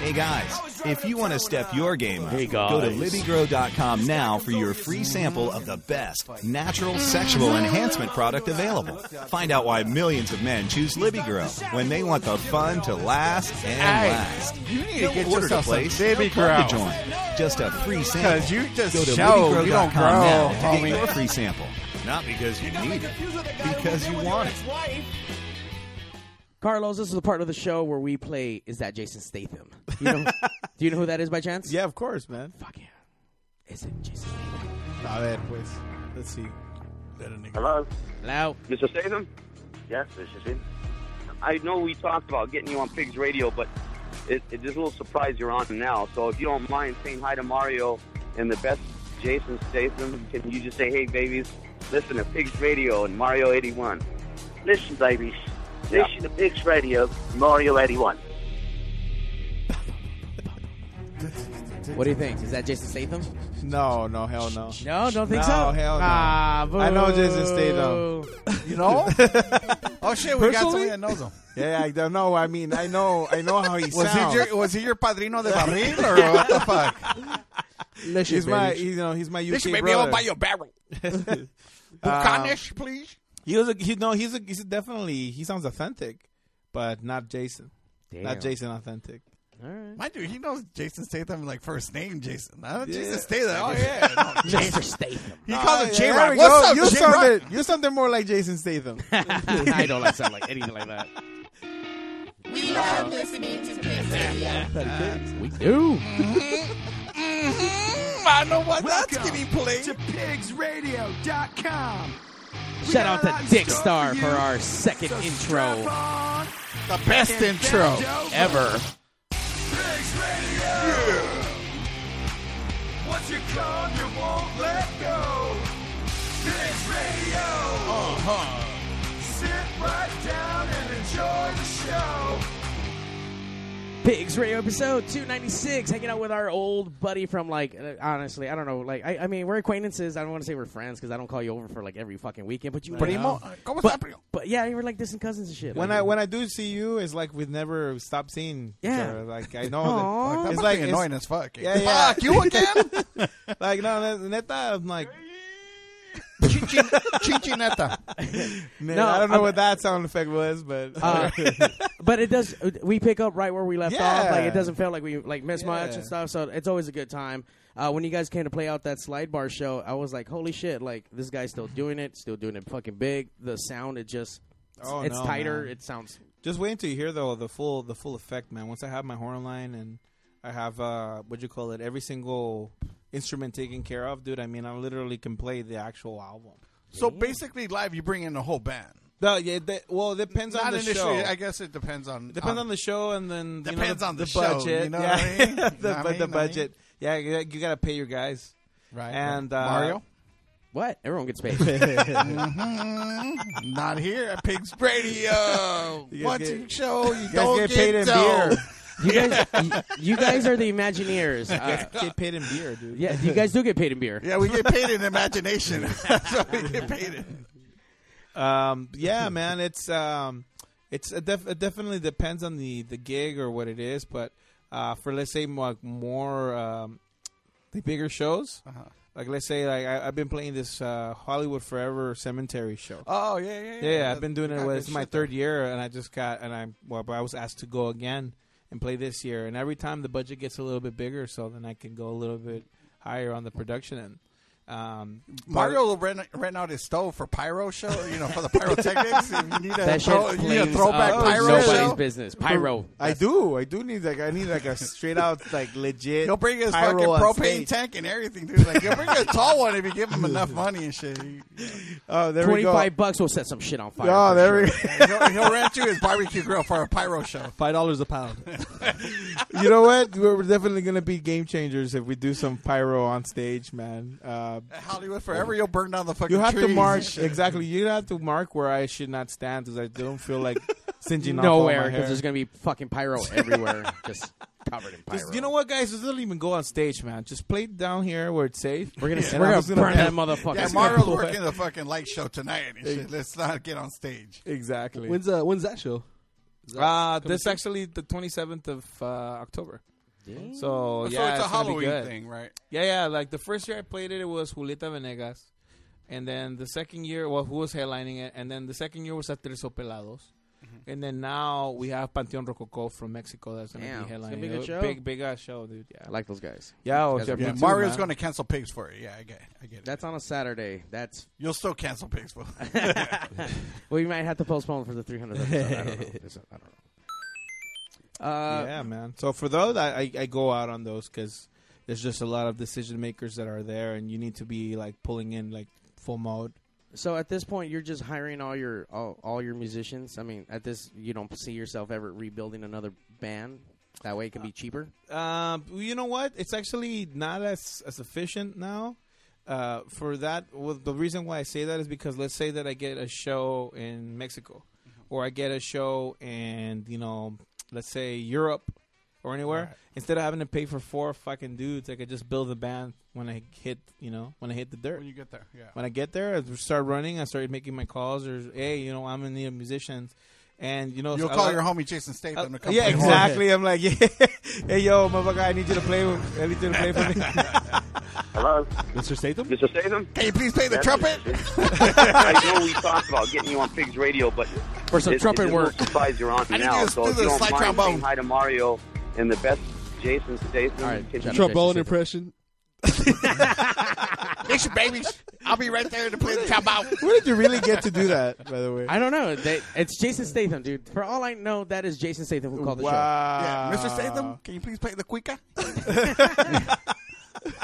Hey guys, if you want to step your game up, Hey, go to. LibbyGrow.com now for your free sample of the best natural sexual enhancement product available. Find out why millions of men choose Libby Grow when they want the fun to last and Hey, last. you need to get order to yourself some place, Libby plug to Grow. join. Just a free sample. 'Cause you just go to show you don't LibbyGrow.com grow, now to homie. get your free sample. Not because you need it, because you want it. Carlos, this is the part of the show where we play. Is that Jason Statham? You know, do you know who that is by chance? Yeah, of course, man. Fuck yeah. Is it Jason Statham? A ver, pues. Let's see. Hello, Hello. Mr. Statham. Yes, this is him. I know we talked about getting you on Pigs Radio, but it, it's just a little surprise you're on now. So if you don't mind saying hi to Mario and the best Jason Statham, can you just say, "Hey, babies, listen to Pigs Radio and Mario 81." Listen, babies. Listen to Pigs Radio, Mario 81. What do you think? Is that Jason Statham? No, no, hell no. No, don't think no, so. hell no. Ah, I know Jason Statham. You know? oh shit, we got somebody that knows him. Yeah, I don't know. I mean, I know, I know how he Was sounds. he your was he your padrino de barril or what the fuck? he's my, you know, he's my UK Listen, baby, brother. I'll buy you a barrel. Um, Bucanish, please. He was a, he no, he's a, he's a definitely he sounds authentic, but not Jason. Damn. Not Jason authentic. All right. My dude, he knows Jason Statham like first name Jason. Not Yeah. Jason Statham. Oh yeah, no, Mr. Statham. He calls him Ah, J Rock. What's up, You J Rock? sounded you sounded more like Jason Statham. I don't like sound like anything like that. We love listening to Pigs Radio. We do. I know what that's getting played. to pigsradio.com. Shout out to Dick Star for our second intro The best intro ever. Once you come, you won't let go. Pigs Radio. Uh-huh. Sit right down and enjoy the show. Pigs Radio episode 296, hanging out with our old buddy from like, uh, honestly, I don't know, like, I, I mean, we're acquaintances. I don't want to say we're friends because I don't call you over for like every fucking weekend, but you Primo, know. ¿cómo But, primo? but yeah, you were like distant cousins and shit. when like, I when I do see you, it's like we've never stopped seeing each Yeah. other. Like I know Aw. that That it's must like be it's- annoying as fuck. Yeah, yeah. Fuck you again. like no, ne- neta, I'm like, Chinchineta. man, No, I don't know I'm- what that sound effect was, but Uh, but it does. We pick up right where we left off. Like Yeah. it doesn't feel like we like miss much Yeah. and stuff. So it's always a good time. Uh, when you guys came to play out that slide bar show, I was like, "Holy shit! Like this guy's still doing it, still doing it fucking big. The sound, it just, Oh, it's no, tighter. man. It sounds just wait until you hear though the full the full effect, man. Once I have my horn line and I have uh what do you call it, every single instrument taken care of, dude. I mean, I literally can play the actual album. So basically, live you bring in the whole band. No, yeah, that, well, it depends Not on the initially. show. I guess it depends on Depends on the show, and then you know, Depends the, on the the show, budget. you know yeah. what I mean? the, Know I but the mean? I budget. Yeah, you, you got to pay your guys. right. And uh, Mario. What? Everyone gets paid. Mhm. Not here at Pigs Radio. You guys Once get- you show, you, you guys don't get get, paid in dough. beer. You guys, you, you guys are the Imagineers. Uh, guys get paid in beer, dude. yeah, you guys do get paid in beer. Yeah, we get paid in imagination. That's what we get paid in. Um, yeah, man, it's um, it's a def- it definitely depends on the the gig or what it is, but uh, for let's say more, more um, the bigger shows, Uh-huh. like let's say like I, I've been playing this uh, Hollywood Forever Cemetery show. Oh yeah, yeah, Yeah, yeah, I've been doing it. Well, it's my shit third year, and I just got and I well, but I was asked to go again and play this year. And every time the budget gets a little bit bigger, so then I can go a little bit higher on the production end. Um, Mario will rent, rent out his stove for pyro show. You know, for the pyrotechnics. If you need a, That shit throw, you need a throwback up. pyro Nobody's show. business. Pyro. I do. I do need like I need like a straight out like legit. He'll bring his pyro fucking propane stage. tank and everything, dude. Like he'll bring a tall one if you give him enough money and shit. He- Oh, there we go. Twenty-five bucks will set some shit on fire. Oh, there sure. we go. he'll, he'll rent you his barbecue grill for a pyro show. Five dollars a pound. you know what? We're definitely gonna be game changers if we do some pyro on stage, man. Uh, At Hollywood forever, you'll burn down the fucking. you have to trees mark and shit. exactly. You have to mark where I should not stand because I don't feel like singeing Nowhere because there's gonna be fucking pyro everywhere, just covered in pyro. Just- you know what, guys? Just don't even go on stage, man. Just play down here where it's safe. We're gonna- And we're I'm gonna burn that motherfucker. Yeah, Just Mario's working the fucking light show tonight and shit. Let's not get on stage. Exactly. When's uh when's that show? Is that Uh, this actually the 27th of uh, October. Damn. So So yeah, it's a gonna Halloween thing, right? Yeah, yeah. Like the first year I played it, it was Julieta Venegas, and then the second year, well, who was headlining it, and then the second year was Aterciopelados, Mm-hmm. and then now we have Panteon Rococo from Mexico that's gonna Damn, be it's headlining. gonna be a show. Big, big ass show, dude. Yeah, I like those guys. yeah. oh, Those guys yeah, Yeah, too, Mario's man. going to cancel pigs for it. Yeah, I get. I get it. That's on a Saturday. That's You'll still cancel pigs for. well, you might have to postpone for the 300th episode. I don't know. I don't know. Uh, yeah, man. So for those, I, I, go out on those because there's just a lot of decision makers that are there, and you need to be like pulling in like full mode. So at this point, you're just hiring all your all, all your musicians. I mean, at this, you don't see yourself ever rebuilding another band. That way, it can be cheaper. Um, well, you know what? It's actually not as as efficient now. Uh, for that, well, the reason why I say that is because let's say that I get a show in Mexico, or I get a show in you know, let's say Europe or anywhere. Right. Instead of having to pay for four fucking dudes, I could just build a band when I hit you know when I hit the dirt. when you get there, yeah. When I get there, I start running. I started making my calls. Or hey, you know, I'm in need of musicians, and you know, You'll so call like- your homie Jason Statham uh, to come. yeah, exactly. I'm like, yeah. hey, yo, motherfucker, I need you to play. With, I need you to play for me. Hello, Mr. Statham? Mr. Statham. Can you please play the Yes, trumpet? I know we talked about getting you on Pigs Radio, but For some it's, trumpet it's work. A little surprise you're on I now. So do if the you don't mind trombone. saying hi to Mario and the best Jason Statham. All right, can shut you- up. Trombone Jason impression. Listen, babies, I'll be right there to play the trombone. Where did you really get to do that, by the way? I don't know. They, it's Jason Statham, dude. For all I know, that is Jason Statham who called the show. wow. Yeah, Mr. Statham, can you please play the cuica?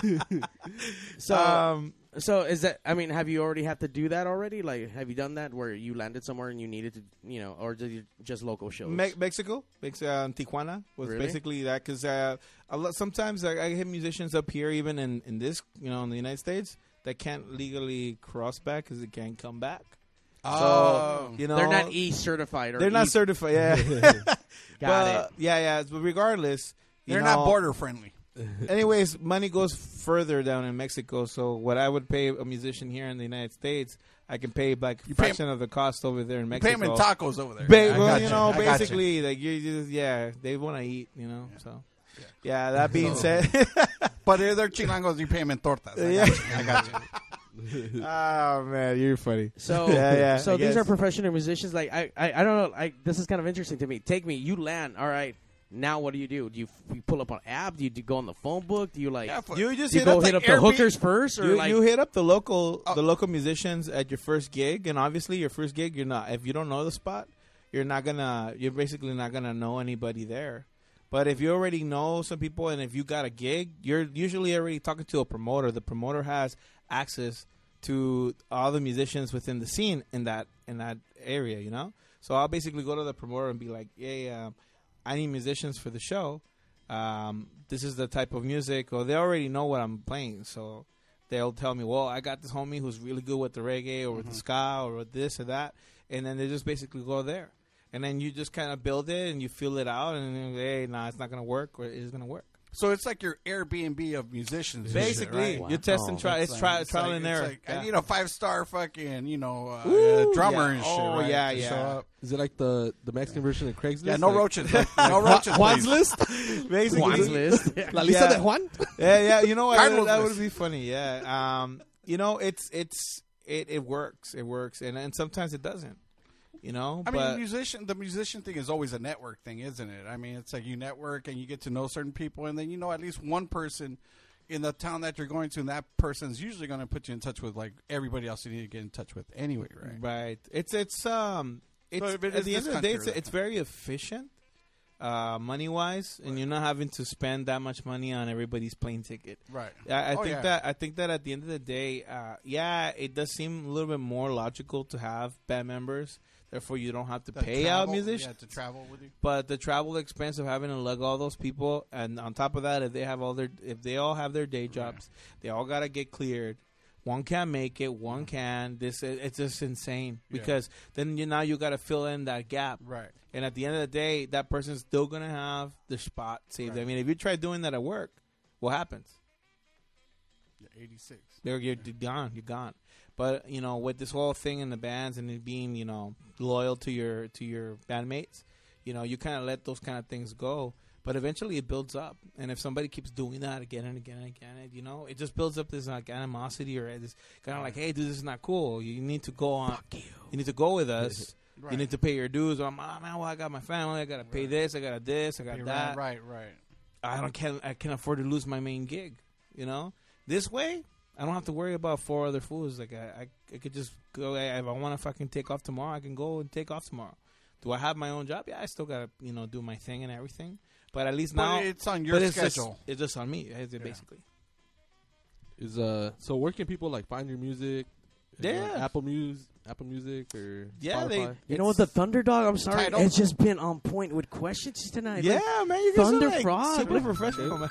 So, Um, so is that? I mean, have you already had to do that already? Like, have you done that where you landed somewhere and you needed to, you know, or did you just local shows? Me- Mexico, Mex- uh, Tijuana was Really? basically that because uh, a lot, sometimes I, I hit musicians up here, even in, in this, you know, in the United States, that can't legally cross back because they can't come back. Oh. so, you know, They're not E certified. Or they're not E- certified. Yeah, Got But, Yeah, yeah. But regardless, you They're know- not border friendly. Anyways, money goes further down in Mexico. So what I would pay a musician here in the United States, I can pay like a You pay fraction of the cost over there in Mexico. pay them in tacos over there. Ba- I well, got you know, I got you. basically, like you just yeah, they want to eat, you know. So yeah, that being So- said, But if they're chilangos, you pay them in tortas. I Yeah. got you. I got you. oh man, you're funny. So, yeah, yeah. so I these guess. are professional musicians. Like, I, I, I don't know. I, this is kind of interesting to me. Take me. You land. All right. Now, what do you do? Do you, you pull up an app? Do you, do you go on the phone book? Do you like? Yeah, for- you just do you hit go up, hit like, up the Airbnb- hookers first, or you, like? you hit up the local Oh. the local musicians at your first gig, and obviously your first gig, you're not if you don't know the spot, you're not gonna you're basically not gonna know anybody there. But if you already know some people, and if you got a gig, you're usually already talking to a promoter. The promoter has access to all the musicians within the scene in that in that area, you know. So I'll basically go to the promoter and be like, "Hey, um, I need musicians for the show. Um, this is the type of music." Or they already know what I'm playing, so they'll tell me, "Well, I got this homie who's really good with the reggae or with the ska or with this or that," and then they just basically go there, and then you just kind of build it and you feel it out, and then, hey, nah, it's not gonna work, or it's gonna work. So it's like your Airbnb of musicians. and shit, Basically, right? you test and try. It's It's try- like- trial like- and it's error. like, Yeah. I need a five star fucking, you know, uh, Ooh, uh, drummer yeah. and shit. Oh, right, yeah, yeah. show up. Is it like the the Mexican version of Craigslist? Yeah, no Like- roaches. Like, no roaches. Juan's please. list. Basically, Juan's list. La lista de Juan. Yeah, yeah. You know what? Carlos that would be funny. Yeah. Um. You know, it's it's it it works. It works, and and sometimes it doesn't. You know, I but mean, musician. The musician thing is always a network thing, isn't it? I mean, it's like you network and you get to know certain people, and then you know at least one person in the town that you're going to, and that person's usually going to put you in touch with like everybody else you need to get in touch with anyway, right? Right. It's it's um it's So it at the end of the day it's, it's very efficient uh money wise and you're not having to spend that much money on everybody's plane ticket. Right. I, I Oh, think yeah. that I think that at the end of the day, uh yeah, it does seem a little bit more logical to have band members. Therefore you don't have to The pay out travel- musicians. yeah, to travel with you. But the travel expense of having to lug all those people, and on top of that, if they have all their, if they all have their day jobs, they all gotta get cleared. One can't make it, one can. This it's just insane Yeah. because then you now you gotta fill in that gap, Right. And at the end of the day, that person's still gonna have the spot saved. I mean, if you try doing that at work, what happens? Eighty six. You're, you're gone. You're gone. But you know, with this whole thing in the bands and it being you know loyal to your to your bandmates, you know, you kind of let those kind of things go. But eventually, it builds up, and if somebody keeps doing that again and again and again, it, you know, it just builds up this like animosity or this kind of like, hey, dude, this is not cool. You need to go on. you. need to go with us. Right. You need to pay your dues. I'm, oh, man, well, I got my family. I got to pay this. I got this. I got Right, that. right, right. I don't can I can afford to lose my main gig. You know, this way I don't have to worry about four other fools. Like I, I, I could just go. eh, If I want to fucking take off tomorrow, I can go and take off tomorrow. Do I have my own job? Yeah, I still gotta you know do my thing and everything. But at least But now it's on your but it's just- schedule. it's just on me. It's basically. Is uh so where can people like find your music? Is Yeah. Apple Music, Apple Music, or Yeah, they- Spotify? You know what, the Thunderdog? I'm sorry, Tidal. it's just been on point with questions tonight. Yeah, Like, man, you guys Thunder are like Frog. super Like- professional, man.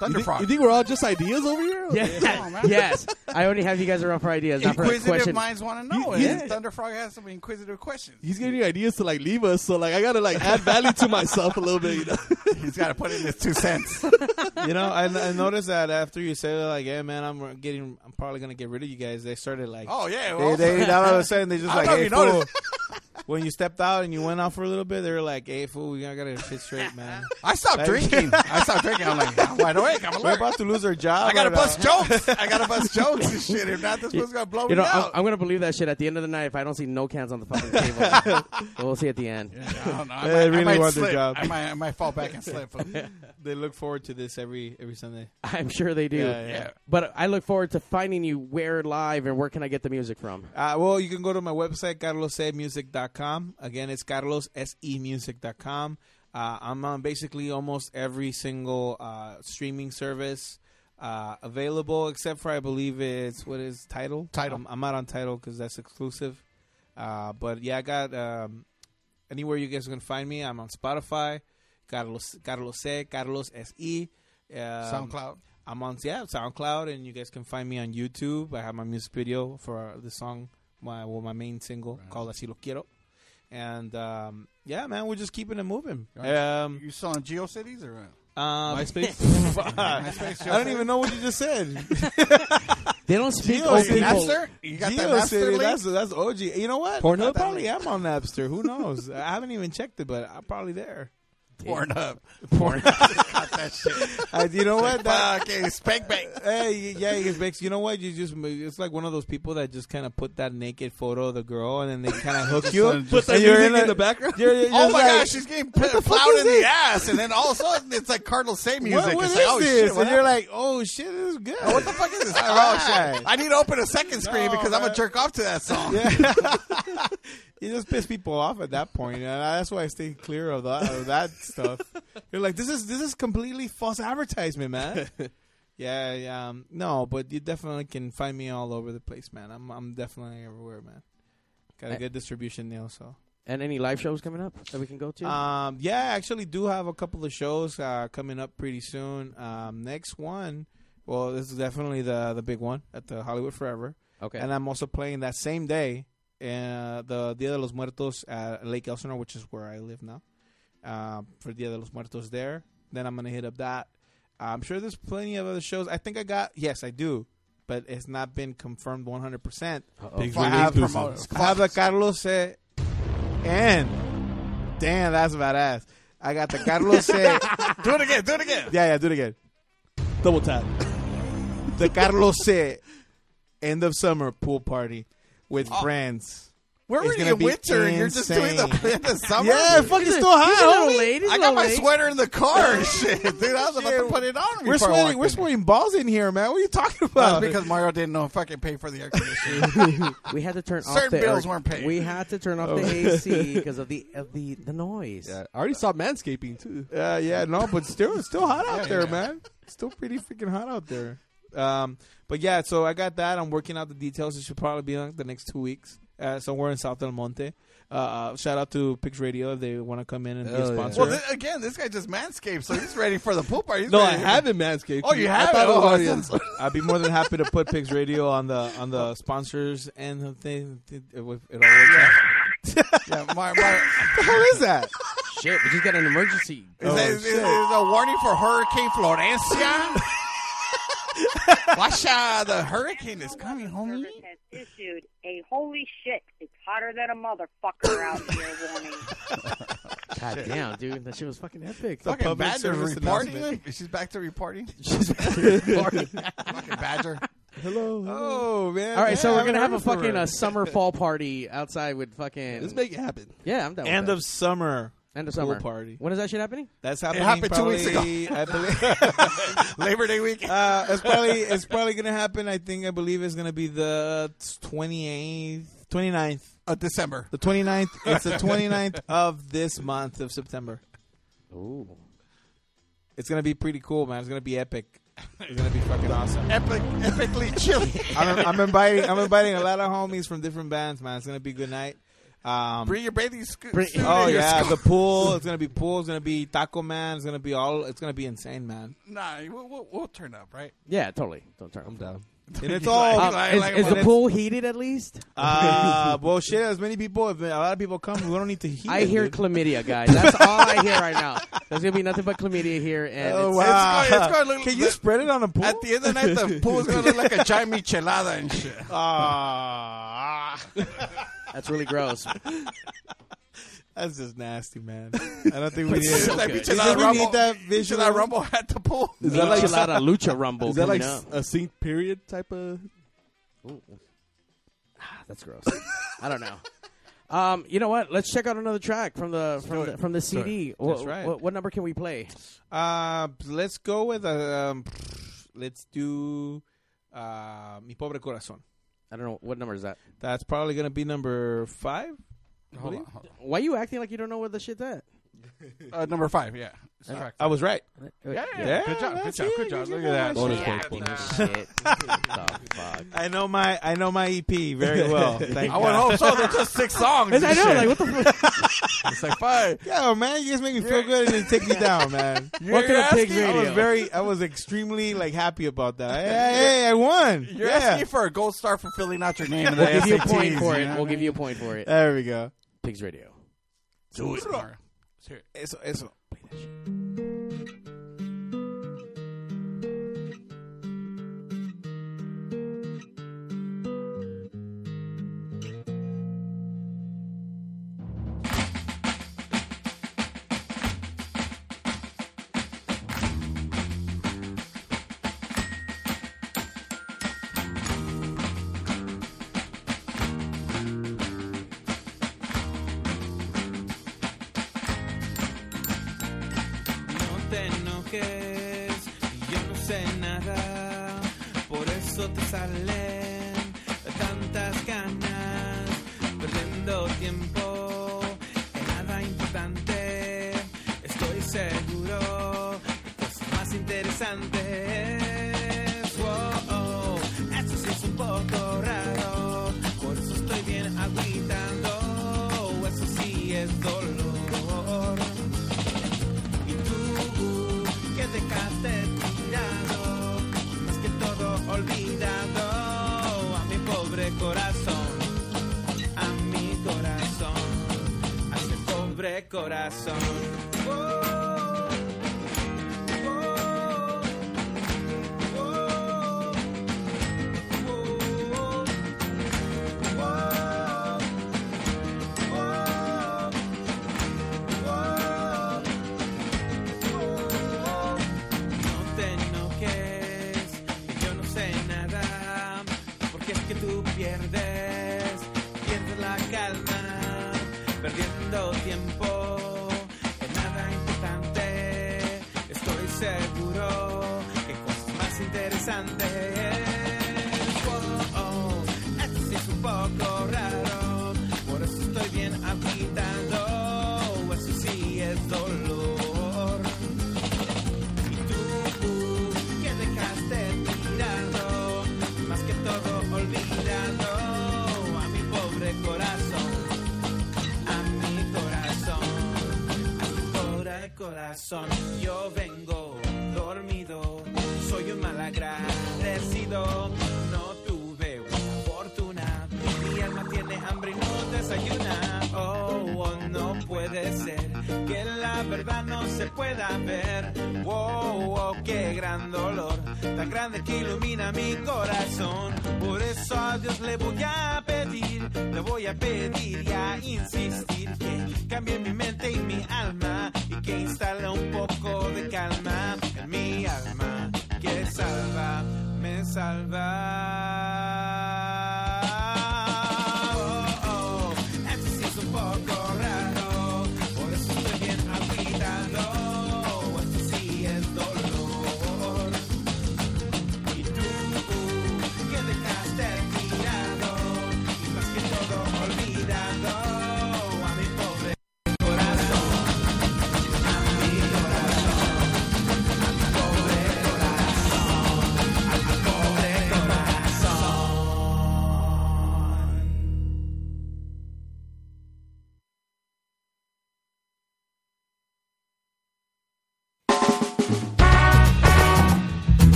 Thunder You think, you think we're all just ideas over here? Yeah. yes, I only have you guys around for ideas, not for a Inquisitive question. minds want to know. He- and Thunder Frog has some inquisitive questions. He's giving you ideas to like leave us, so like I gotta like add value to myself a little bit. You know? He's got to put in his two cents. you know, I, I noticed that after you said like, "Yeah, man, I'm getting, I'm probably gonna get rid of you guys." They started like, Oh, yeah, they, well- they all sudden they just I like, "Hey, you fool." noticed. when you stepped out and you went out for a little bit, they were like, "Hey, fool, we gotta get shit straight, man." I stopped Like- drinking. I stopped drinking. I'm like, I'm wide awake. I'm We're about to lose our job. I got to but, uh, bust jokes. I got to bust jokes and shit. If not, this was going to blow You me know, I'm, out. I'm gonna believe that shit at the end of the night if I don't see no cans on the fucking table. we'll see at the end. I don't know. I might, I really might want their job. I might, I might fall back and slip. They look forward to this every every Sunday. I'm sure they do. Yeah, yeah. But I look forward to finding you where live and where can I get the music from? Uh, well, you can go to my website, Again, it's carlos carlossemusic.com. Uh, I'm on basically almost every single uh, streaming service uh, available, except for I believe it's what is title. Tidal. I'm, I'm not on title because that's exclusive. Uh, but yeah, I got um, anywhere you guys can find me. I'm on Spotify, Carlos Carlos C, Carlos S E. Um, SoundCloud. I'm on yeah SoundCloud, and you guys can find me on YouTube. I have my music video for the song, my well, my main single called "Así Lo Quiero," and um, yeah, man, we're just keeping it moving. Um, you saw on GeoCities or what? um, MySpace? I don't even know what you just said. They don't speak Geo old people. Napster? You got that Napster City, link? that's that's OG. You know what? Pornhub? I probably am on Napster. Who knows? I haven't even checked it, but I'm probably there. Pornhub. Porn. Got that shit. Uh, you know what? That, Okay, spank bank. hey, yeah, it makes you know what? You just it's like one of those people that just kind of put that naked photo of the girl and then they kind of hook you. Put that And you're music a- in the background? You're, you're Oh my like, gosh, she's getting p- plowed is in the ass, and then all of a sudden it's like Cardinal Say music. What, what it's is like, oh this? shit, what and you're like, oh shit, this is good. what the fuck is this? Oh, shit. I need to open a second screen No, because I'm man. gonna jerk off to that song. Yeah. you just piss people off at that point, and that's why I stay clear of that, of that stuff. You're like, this is this is completely false advertisement, man. yeah, yeah, um, no, but you definitely can find me all over the place, man. I'm I'm definitely everywhere, man. Got a good distribution deal, so. And any live shows coming up that we can go to? Um, yeah, I actually do have a couple of shows uh, coming up pretty soon. Um, next one Well, this is definitely the the big one at the Hollywood Forever. Okay. And I'm also playing that same day, uh, the Dia de los Muertos at Lake Elsinore, which is where I live now. Uh, for Dia de los Muertos there. Then I'm gonna hit up that. I'm sure there's plenty of other shows. I think I got yes, I do, but it's not been confirmed 100. percent Pigs I have. I have the Carlos C. and damn, that's badass. I got the Carlos C. do it again. Do it again. Yeah, yeah, do it again. Double tap. The Carlos C. End of summer pool party with friends. Where It's were you gonna in be winter and you're just doing the, the summer? Yeah, Dude, fucking he's a- still hot, he's a little late, he's I a got my late. sweater in the car and shit. Dude, I was about to put it on We're sweating. We're sweating balls in here, man. What are you talking about? it's because Mario didn't know fucking pay for the air conditioning. we had to turn off Certain the bills air- weren't paid. We had to turn off Oh. the AC because of the of the the noise. Yeah, I already saw manscaping too. Uh, yeah, no, but still, it's still hot out Yeah, there, yeah. man. It's still pretty freaking hot out there. Um, but yeah, so I got that. I'm working out the details. It should probably be like the next two weeks, uh, somewhere in South El Monte. Uh, uh, shout out to Pigs Radio if they want to come in and be a Hell yeah. Well, then, again, this guy just manscaped, so he's ready for the pool party. He's No, I haven't manscaped. Oh, you have thought it? it Oh, already I'd be more than happy to put Pigs Radio on the on the sponsors and the thing. It, it, it all works out. yeah, my, my, the hell is that? Shit, we just got an emergency. Is, that, is, is a warning for Hurricane Florencia? Watch out, the hurricane is coming, homie. has issued a holy shit, it's hotter than a motherfucker out here warning. God damn, dude, that shit was fucking epic. Fucking public Badger's service reporting. announcement. She's back to reporting. She's back to reporting. Fucking Badger. Hello. Oh man! All right, so Yeah, we're I gonna have a haven't fucking from her. uh, summer fall party outside with fucking. Let's make it happen. Yeah, I'm down. end with of summer. End of pool summer party. When is that shit happening? That's happening. It happened two weeks ago. I believe. Labor Day week. Uh, it's probably it's probably gonna happen. I think I believe it's gonna be the 28th, 29th, of December. the 29th. It's the 29th of this month of September. Ooh. It's gonna be pretty cool, man. It's gonna be epic. It's gonna be fucking awesome. Epic, epically chilly. I'm, I'm inviting I'm inviting a lot of homies from different bands, man. It's gonna be a good night. Um, Bring your bathing sc- Bring- suit oh and your yeah, scarf. the pool. It's gonna be pool. It's gonna be Taco Man. It's gonna be all. It's gonna be insane, man. Nah, we'll, we'll, we'll turn up, right? Yeah, totally. Don't turn. I'm down. And it's all. like- Um, like- is like- is the pool heated at least? Uh, well, shit. As many people, if a lot of people come, we don't need to heat. I it, hear dude. chlamydia, guys. That's all I hear right now. There's gonna be nothing but chlamydia here, and Oh it's, wow! It's gonna- it's gonna look- Can you spread it on a pool? At the end of the night, the pool is going to look like a giant michelada and shit. Ah, that's really gross. that's just nasty, man. I don't think we need. so it. That good. You we rumble, need that visual. michelada rumble at the pool. Is that like Michelada lucha rumble is that like up. a synced period type of? Ooh. Ah, That's gross. I don't know. Um, you know what? Let's check out another track from the from the, from the CD. What, That's right. What, what number can we play? Uh, let's go with um, let's do uh, mi pobre corazón. I don't know what number is that. That's probably gonna be number five. Hold on, hold Why you acting like you don't know where the shit's at? On. Uh, number five, yeah. It's track I was right. Yeah, yeah, Yeah, Good job, good job, good job. Look at that. Bonus shit. points, bonus. shit. the fuck? I know my I know my EP very well. Thank I would God. hope so. They're just six songs. I and know. shit. Like what the fuck? It's like five. Yeah, man, you guys make me feel good and then take me down, man. Welcome to asking- Pigs I was Radio. very, I was extremely like happy about that. Hey, hey, hey, I won. You're yeah. asking for a gold star for filling out your name. in We'll give you a SATs, point for you it. know We'll give you a point for it. There we go. Pigs Radio. Do it. Mar. Let's hear it. Eso, eso. son. qué gran dolor, tan grande que ilumina mi corazón. Por eso a Dios le voy a pedir, le voy a pedir y a insistir que cambie mi mente y mi alma y que instale un poco de calma en mi alma, que salva, me salva.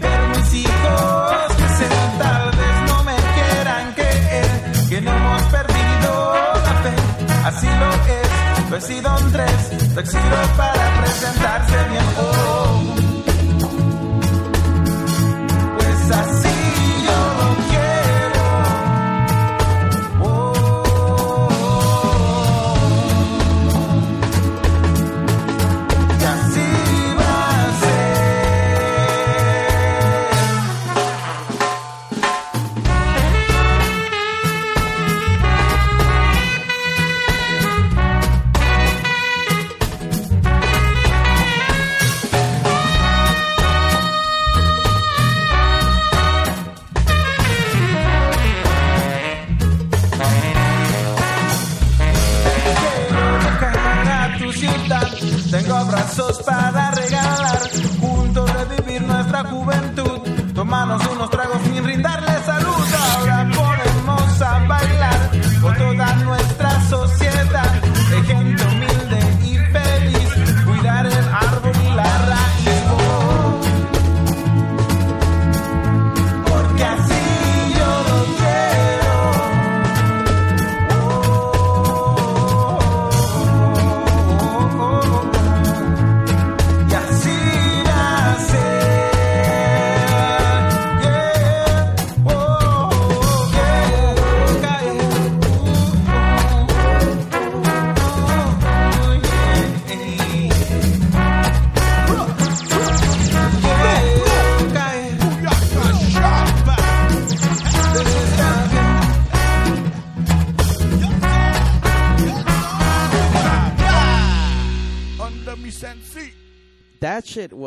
ver mis hijos crecer. Tal vez no me quieran creer que no hemos perdido la fe. Así lo es, lo he sido en tres, lo exijo para presentarse bien. Oh.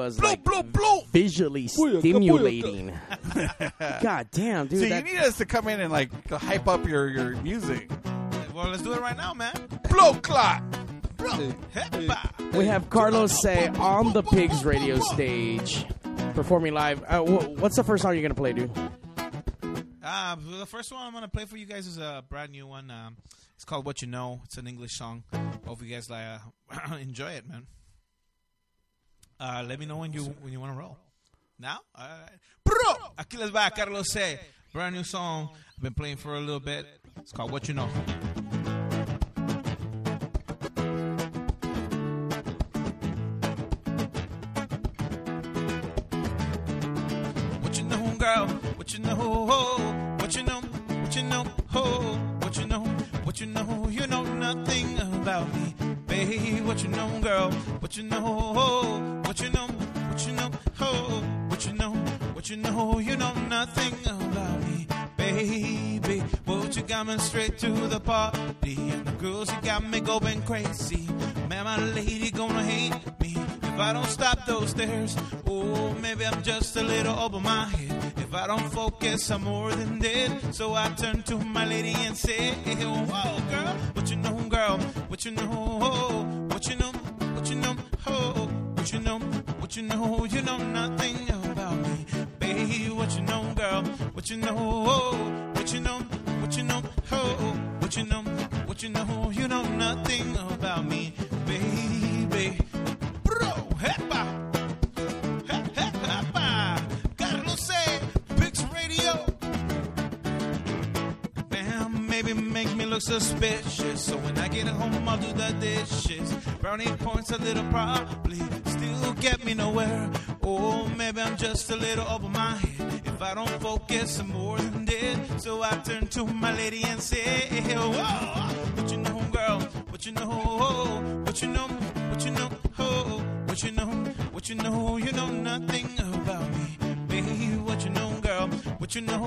Was Blow, like blow, blow. visually stimulating. God damn, dude. so that- you need us to come in and like hype up your your music. Well, let's do it right now, man. Blow clot. we have Carlos say on the Pigs radio stage, performing live. Uh, what's the first song you're gonna play, dude? Uh, the first one I'm gonna play for you guys is a brand new one. Um, it's called "What You Know." It's an English song. Hope you guys like uh, enjoy it, man. Uh, let me know when you when you want to roll. Now, right. Bro, aquí les va Carlos C. Brand new song. I've been playing for a little bit. It's called "What You Know." What you know, girl? What you know? What you know? What you know? What you know? What you know? You know nothing about me, babe. What you know, girl? What you know? You know? You know nothing about me, baby. Won't you come me straight to the party, and the girls you got me going crazy. Man, my lady gonna hate me if I don't stop those stairs. Oh, maybe I'm just a little over my head. If I don't focus, I'm more than dead. So I turn to my lady and say, Whoa, girl, what you know, girl? What you know? What you know? What you know? What you know? What you know? You know nothing What you know, girl? What you know? What you know? What you know? Oh, what you know? What you know? You know nothing about me, look suspicious. So when I get home, I'll do the dishes. Brownie points a little probably still get me nowhere. Oh, maybe I'm just a little over my head. If I don't focus, I'm more than dead. So I turn to my lady and say, Whoa, what you know, girl? What you know? What you know? What you know? What you know? What you know? You know nothing about me, baby. What you know, girl? What you know?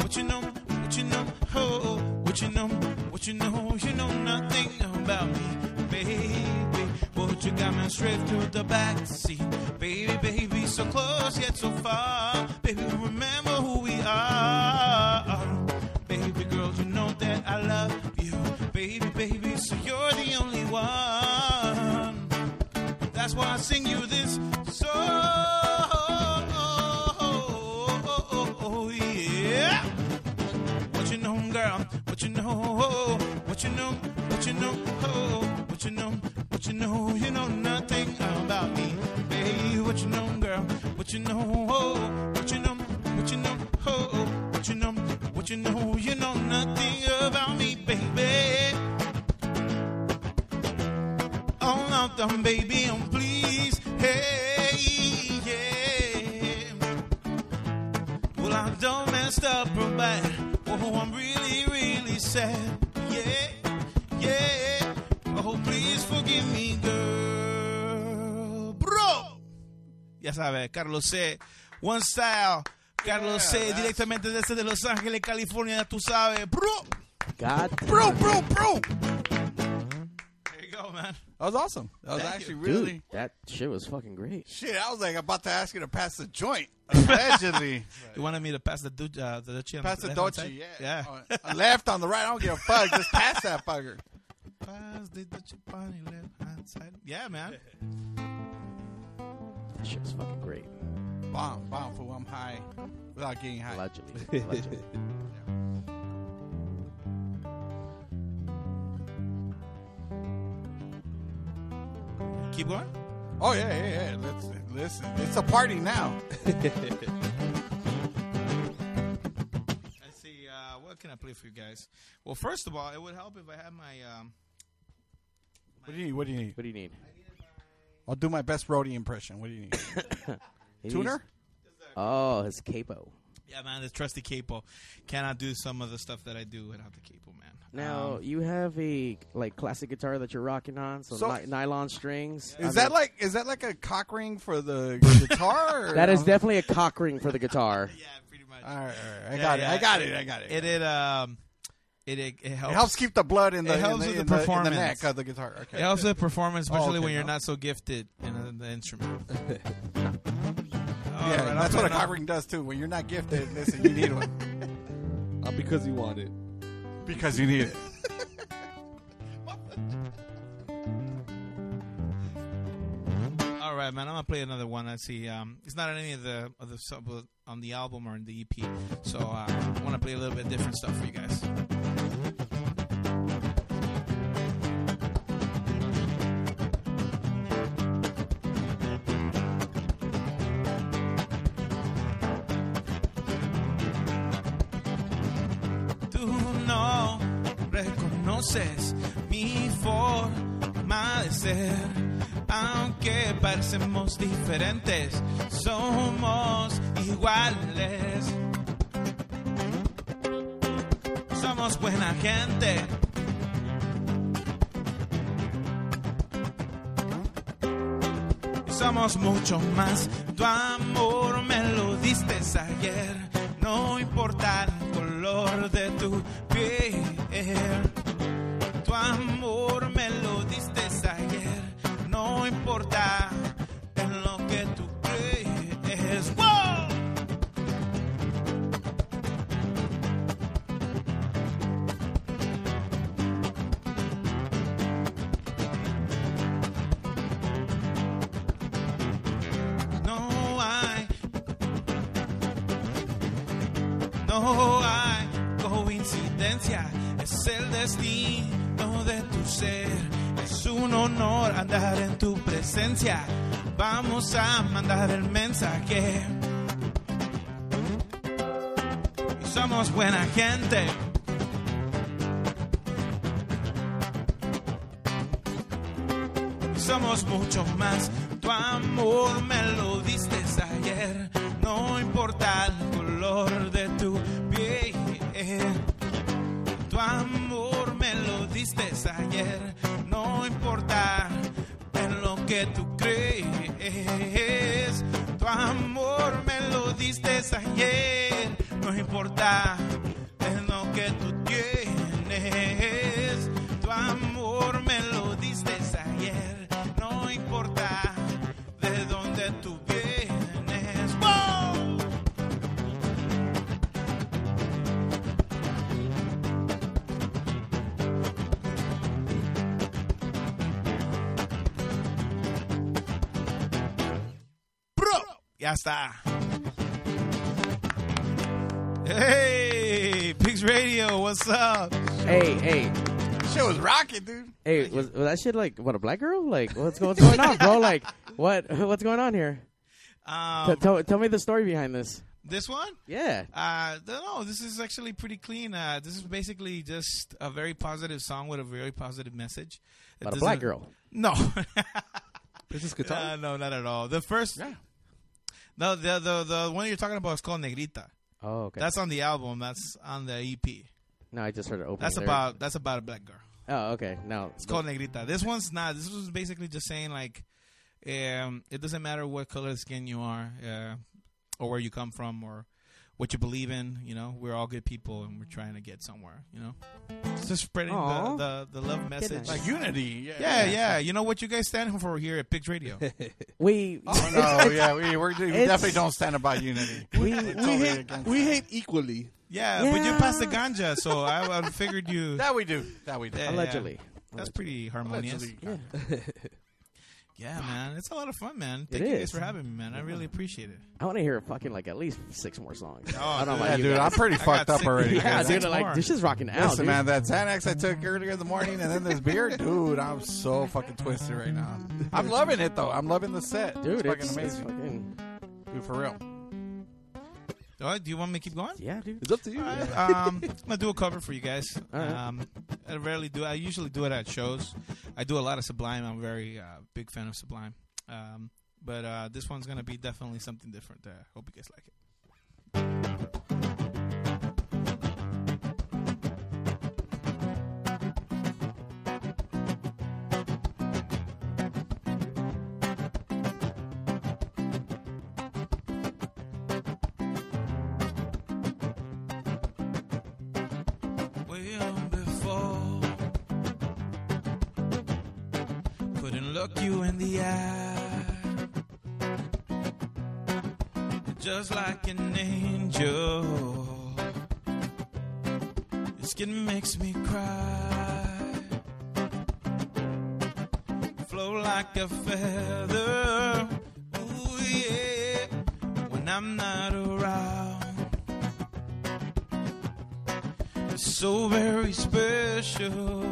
What you know? What you know? What you know? What you know? You know nothing about me, baby. What you got me straight through the back seat, baby, baby, so close yet so far, baby. Remember who we are, baby girl. You know that I love you, baby, baby. So you're the only one. That's why I sing you this What you know? What you know? What you know? What you know? You know nothing about me, baby. What you know, girl? What you know? What you know? What you know? What you know? What you know? You know nothing about me, baby. Oh, now, done, baby, um, please, Ya sabes, Carlos C. One Style. Carlos C. Directamente desde Los Ángeles, California. Ya tú sabes. Bro. God. Bro, bro, bro. There you go, man. That was awesome. That was Thank actually you. really Dude, that shit was fucking great. shit. I was like about to ask you to pass the joint. Allegedly, You wanted me to pass the, du- uh, the Dutchie on pass the left-hand Dolce. Yeah, Yeah. On- on left on the right. I don't give a fuck. Just pass that fucker. Pass the chip on your left hand side. Yeah, man. That shit was fucking great. Bomb, bomb, fool. I'm high without getting high. Allegedly. Allegedly. Keep going. Oh yeah, yeah, yeah. Let's listen. It's a party now. Let's see. Uh, what can I play for you guys? Well, first of all, it would help if I had my. Um, What do you need? What do you need? What do you need? I'll do my best roadie impression. What do you need? Tuner? Oh, his capo. yeah, man, the trusty capo. Cannot do some of the stuff that I do without the capo, man. Now Um, you have a like classic guitar that you're rocking on, so, So- ni- nylon strings. Is I that mean, like is that like a cock ring for the guitar? that is definitely a cock ring for the guitar. Yeah, pretty much. All right, all right. I Yeah, got yeah, it. I got it. I got it. It it um it it, it helps. It helps keep the blood in the, it helps in the, with the in the- in the neck of the guitar. Okay. It helps with performance, Oh, especially okay, when you're no. not so gifted in uh, the instrument. Yeah, Alright, that's what a play cock ring does too. When you're not gifted, listen, you need one Not because you want it. because you need it. Right, man. I'm gonna play another one. Let's see. Um, it's not on any of the of the sub on the album or in the EP, so uh, I want to play a little bit different stuff for you guys. Tú no reconoces mi forma de ser, aunque parecemos diferentes, somos iguales. Somos buena gente. Somos mucho más. Tu amor me lo diste ayer. No importa Vamos a mandar el mensaje. Y somos buena gente. somos mucho más. Está. Hey, Pigs Radio, what's up? Hey, hey. Shit was rocking, dude. Hey, was, was that shit like what a black girl? Like what's, what's going on, bro? Like what what's going on here? Um, tell tell me the story behind this. This one? Yeah. Uh, no, this is actually pretty clean. Uh, this is basically just a very positive song with a very positive message. About a black girl. No. Is this guitar? Uh, no, not at all. The first. No, the, the the one you're talking about is called Negrita. Oh, okay. That's on the album. That's on the EP. No, I just heard it open. That's about that's about a black girl. Oh, okay. Now It's called Negrita. This one's not. This was basically just saying like, um, it doesn't matter what color skin you are, uh, or where you come from, or what you believe in. You know, we're all good people, and we're trying to get somewhere. You know, it's just spreading the, the the love message, Like unity, yeah. Yeah, yeah. You know what you guys stand for here at Pigs Radio. we. Oh no, yeah, we we're, we definitely don't stand about unity. We- We're totally hate- we hate equally. Yeah, but you passed the ganja, so I, I figured you. That we do. That we do. Yeah, Allegedly. yeah. That's pretty harmonious. Allegedly. Yeah. Yeah, man, it's a lot of fun, man. It Thank you guys for having me, man. I really appreciate it. I want to hear fucking like at least six more songs. Oh, I don't know dude. about Yeah, you dude, guys. I'm pretty fucked up sick- already. Yeah, Six dude, like more. this is rocking out. Listen, dude. man, that Xanax I took earlier in the morning, and then this beer, dude, I'm so fucking twisted right now. I'm loving it though. I'm loving the set, dude, It's fucking it's, it's amazing, fucking dude, for real. Oh, do you want me to keep going? yeah, dude. It's up to you. All right. um, I'm gonna do a cover for you guys. All right. Um, I rarely do. I usually do it at shows. I do a lot of Sublime. I'm a very uh, big fan of Sublime. Um, but uh, this one's gonna be definitely something different. Uh, hope you guys like it. Makes me cry, flow like a feather. Ooh yeah, when I'm not around. It's so very special.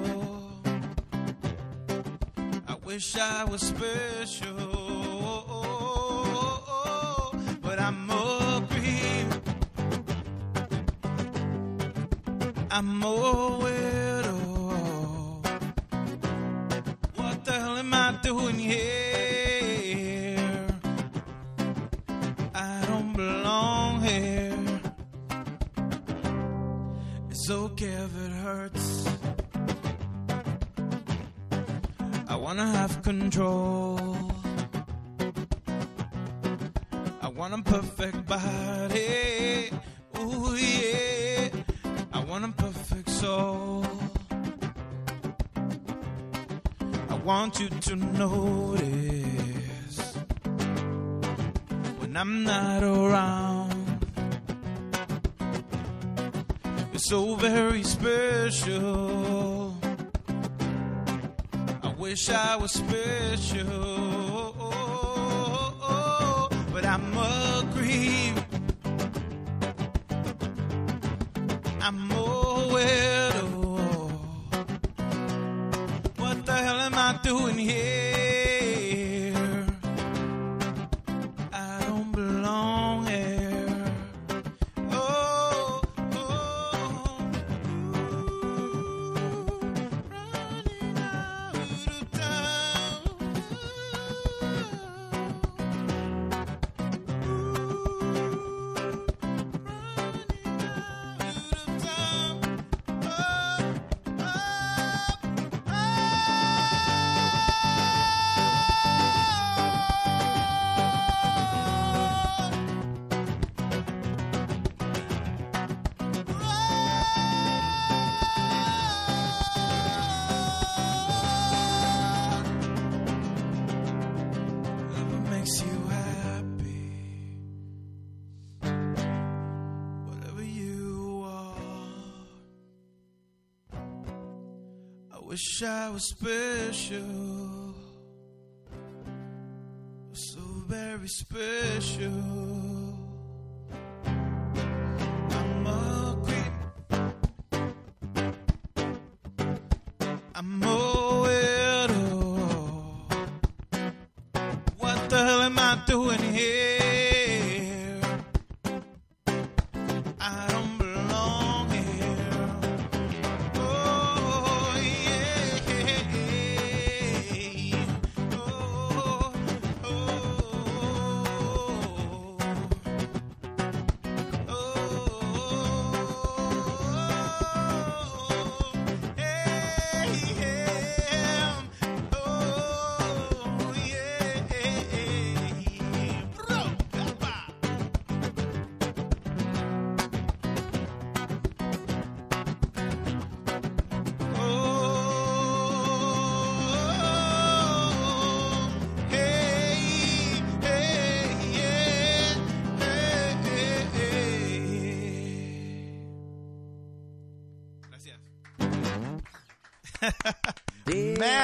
I wish I was special, doing here? I don't belong here. It's okay if it hurts. I wanna have control. I want a perfect body. Ooh, yeah. I want a perfect soul. Want you to notice when I'm not around. You're so very special. I wish I was special, special, so very special.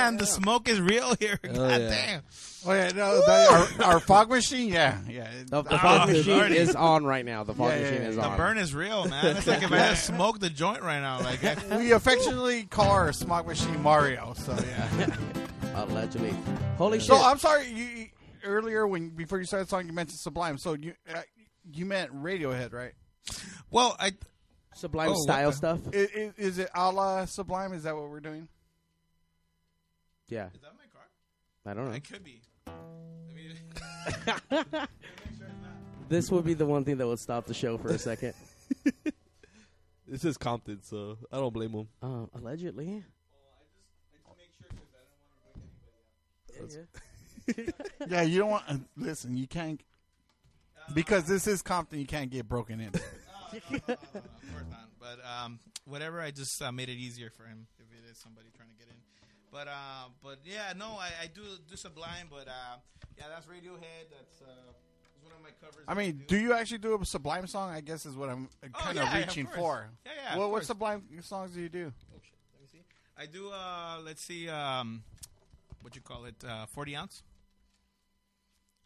Man, the smoke is real here. God yeah. damn. Oh yeah, no, the, our, our fog machine, yeah, yeah. The, the Oh, fog machine Lordy. is on right now. The fog Yeah, yeah, machine yeah. is The on. The burn is real, man. It's like if I just smoked the joint right now. Like, I- we affectionately call our smog machine Mario. So yeah. Allegedly. Holy shit. so I'm sorry. You you- earlier when before you started the song, you mentioned Sublime. So you uh, you meant Radiohead, right? well, I Sublime Oh, style stuff. Is, is, is it a la Sublime? Is that what we're doing? Yeah. Is that my car? I don't know. It could be. I mean, This would be the one thing that would stop the show for a second. This is Compton, so I don't blame him. Uh, allegedly. yeah, you don't want. Uh, listen, you can't because this is Compton. You can't get broken in. of course not. But um, whatever, I just uh, made it easier for him if it is somebody trying to get in. But uh, but yeah, no, I, I do do Sublime, but uh, yeah, that's Radiohead. That's uh, that's one of my covers. I mean, do you actually do a Sublime song? I guess is what I'm kind Oh, yeah, of of reaching course. for. Yeah, yeah, of What, what. Sublime songs do you do? Oh shit, let me see. I do. Uh, let's see. Um, what you call it? Uh, Forty ounce.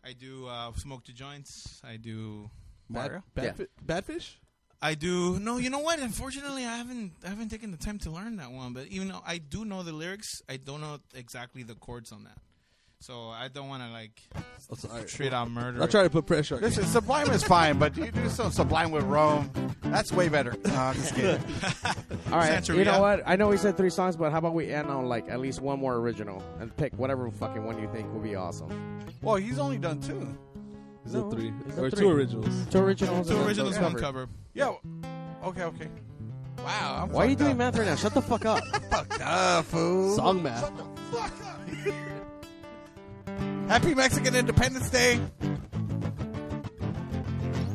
I do uh, smoke two joints. I do Mario? Bad, Yeah. fi- Badfish? I do. No, you know what? Unfortunately, I haven't. I haven't taken the time to learn that one. But even though I do know the lyrics, I don't know exactly the chords on that. So I don't want to like Oh, sorry. straight out murder. I'll try to put pressure on you. Listen, Sublime is fine, but you do some Sublime with Rome. That's way better. No, I'm just kidding. All right. Santeria. You know what? I know we said three songs, but how about we end on like at least one more original and pick whatever fucking one you think will be awesome. well, he's only done two. Is it No, three? is it Or three? two originals? Two originals. Two originals, one cover. cover. Yeah. Okay. Okay. Wow. I'm Why are you fucked doing up. math right now? Shut the fuck up. Fucked up, fool. Song math. Shut the fuck up. Happy Mexican Independence Day.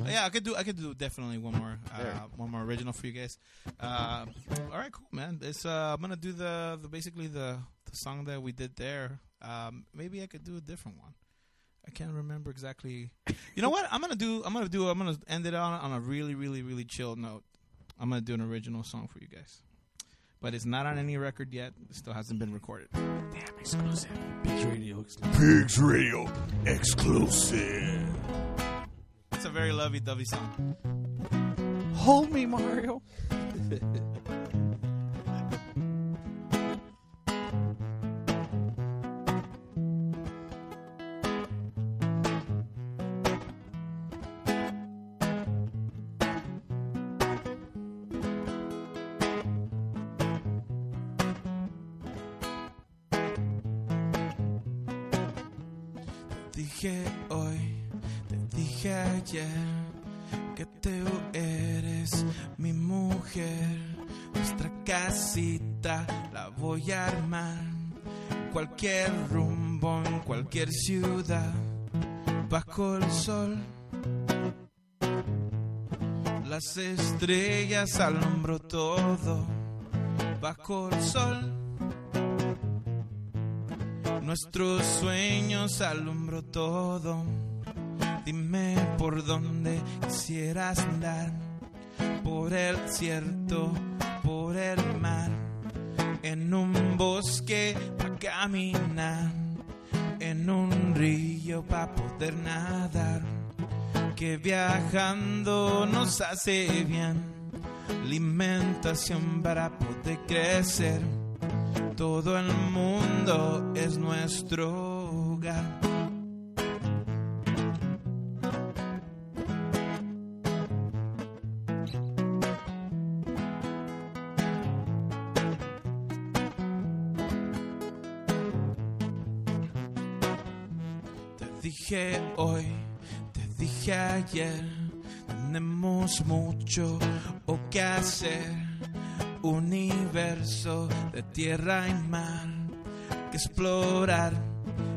Yeah, I could do. I could do definitely one more. Uh, one more original for you guys. Uh, all right, cool, man. This uh, I'm gonna do the, the basically the, the song that we did there. Um, maybe I could do a different one. I can't remember exactly. You know what? I'm gonna do. I'm gonna do. I'm gonna end it on on a really, really, really chill note. I'm gonna do an original song for you guys, but it's not on any record yet. It still hasn't been recorded. Damn exclusive. Pigs Radio exclusive. Pigs Radio exclusive. It's a very lovey-dovey song. Hold me, Mario. Cualquier rumbo en cualquier ciudad, bajo el sol. Las estrellas alumbro todo, bajo el sol. Nuestros sueños alumbro todo. Dime por dónde quisieras andar. Por el cierto, por el mar. En un bosque para caminar. En un río para poder nadar. Que viajando nos hace bien. Alimentación para poder crecer. Todo el mundo es nuestro hogar. Dije hoy, te dije ayer, tenemos mucho o que hacer. Universo de tierra y mar, que explorar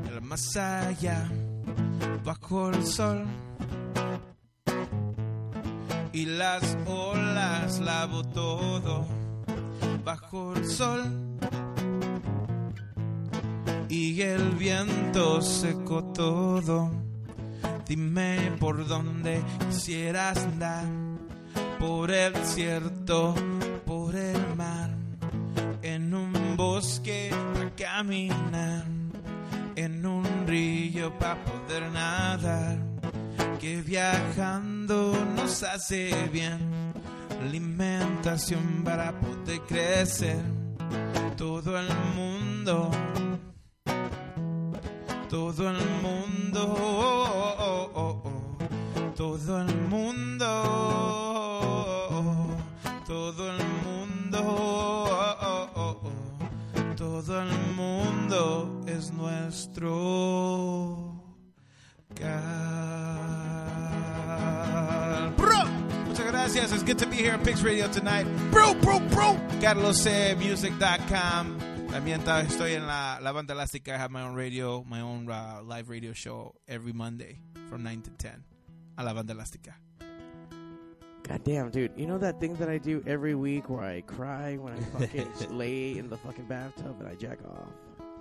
el más allá, bajo el sol. Y las olas lavo todo, bajo el sol. Y el viento secó todo. Dime por dónde quisieras andar. Por el desierto, por el mar. En un bosque para caminar en un río para poder nadar. Que viajando nos hace bien. Alimentación para poder crecer. Todo el mundo. Todo el mundo. oh, oh, oh. Todo el mundo. Todo el mundo. Todo el mundo es nuestro. Bro, muchas gracias. It's good to be here on Pix Radio tonight. Bro, bro, bro. CarlosMusic.com. También ta- estoy en la, la banda elástica. I have my own radio, my own uh, live radio show every Monday from 9 to 10. A la banda elástica. God damn, dude. You know that thing that I do every week where I cry when I fucking lay in the fucking bathtub and I jack off?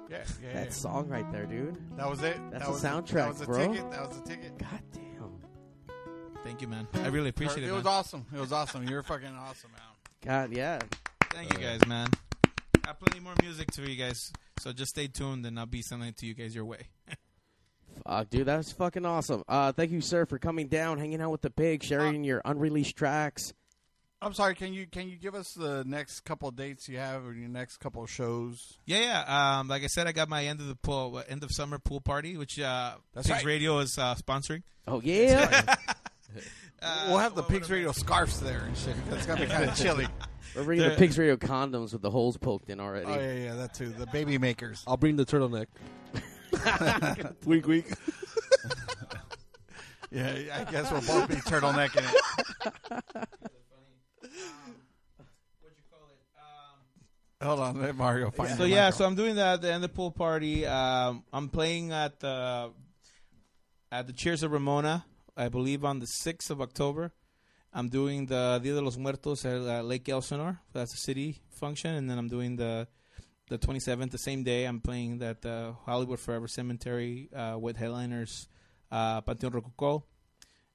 Yeah, yeah, That yeah. song right there, dude. That was it. That's that the was soundtrack, That was the bro. ticket. That was the ticket. God damn. Thank you, man. I really appreciate it. It man. was awesome. It was awesome. You're fucking awesome, man. God, yeah. Thank you guys, man. I have plenty more music for you guys, so just stay tuned and I'll be sending it to you guys your way. Fuck, dude, that's fucking awesome. Uh, thank you, sir, for coming down, hanging out with the pig, sharing your unreleased tracks. I'm sorry. Can you can you give us the next couple of dates you have or your next couple of shows? Yeah, yeah. Um, like I said, I got my end of the pool, end of summer pool party, which uh, That's Pigs right. Radio is uh, sponsoring. Oh yeah. we'll have the Pigs Radio scarves there and shit. That's gonna be kind of chilly. We're bringing the The- Pigs Radio condoms with the holes poked in already. Oh yeah, yeah, that too. The baby makers. I'll bring the turtleneck. week, week. Yeah, I guess we'll both be turtlenecking it. What'd you call it? Hold on, let Mario find So yeah, mic. so I'm doing that at the end of the pool party. Um, I'm playing at the at the Cheers of Ramona, I believe on the sixth of October. I'm doing the Dia de los Muertos at uh, Lake Elsinore. That's a city function, and then I'm doing the the 27th, the same day. I'm playing at the Hollywood Forever Cemetery uh, with headliners uh, Panteon Rococo.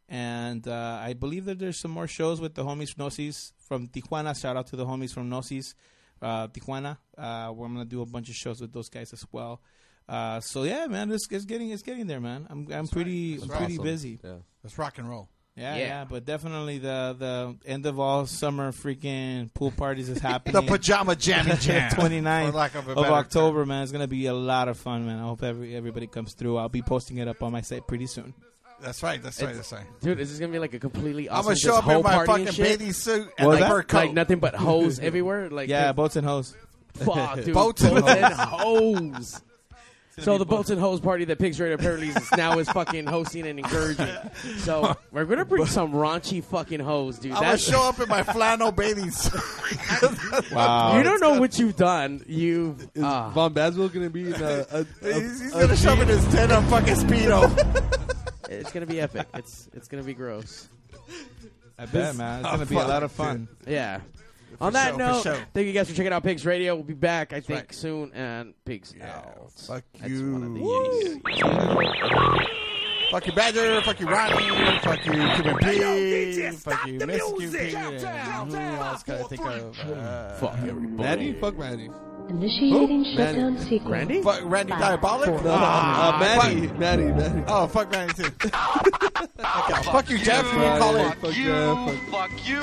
And uh, I believe that there's some more shows with the homies Gnosis from Tijuana. Shout out to the homies from Gnosis, uh, Tijuana. Uh, where I'm gonna do a bunch of shows with those guys as well. Uh, so yeah, man, it's, it's getting it's getting there, man. I'm I'm pretty I'm pretty awesome. busy. Yeah. Let's rock and roll. Yeah, Yeah. yeah, but definitely the the end of all summer freaking pool parties is happening. The pajama jammy jam. 29th For of of, a better October, man. It's gonna be a lot of fun, man. I hope every everybody comes through. I'll be posting it up on my site pretty soon. That's right. That's right. That's right. Dude, this is this gonna be like a completely I'm awesome gonna show just up in my party and fucking shit? bathing suit and What was a that? fur coat. Like nothing but hose everywhere. Like yeah, boats and hose. Fuck, dude. Boats and and hose. Hose. So the boats and hose party that Pigs Radio apparently is now is fucking hosting and encouraging. So we're gonna bring some raunchy fucking hose, dude. I'm gonna That's show up in my flannel bathing suit. Wow. you don't know what you've done. You've Is uh, Von Basville going to be in a, a, a, He's, he's a gonna show up in jean? his tent on fucking speedo. it's gonna be epic. It's it's gonna be gross. I bet, man. It's gonna be a lot of fun. Yeah. On that sure, note, sure. thank you guys for checking out Pigs Radio. We'll be back, I think, right. soon. And Pigs out. Fuck That's you. one of the Woo. Yetis. Fuck you, Badger. Fuck you, Ronnie. Fuck you, Cuban P. Fuck you, Miss Cuban P. And who else can I think of? Uh, Fuck everybody. Randy? Fuck Randy. Initiating Who? shutdown Manny. sequence. Randy? Fuck Randy Five, Diabolic? four, No, no, Ah, uh, Manny, fuck- Manny, Manny. Oh, fuck Randy too. okay, fuck you, Jeff. You Right, call right, it. fuck you, yeah, fuck- fuck you,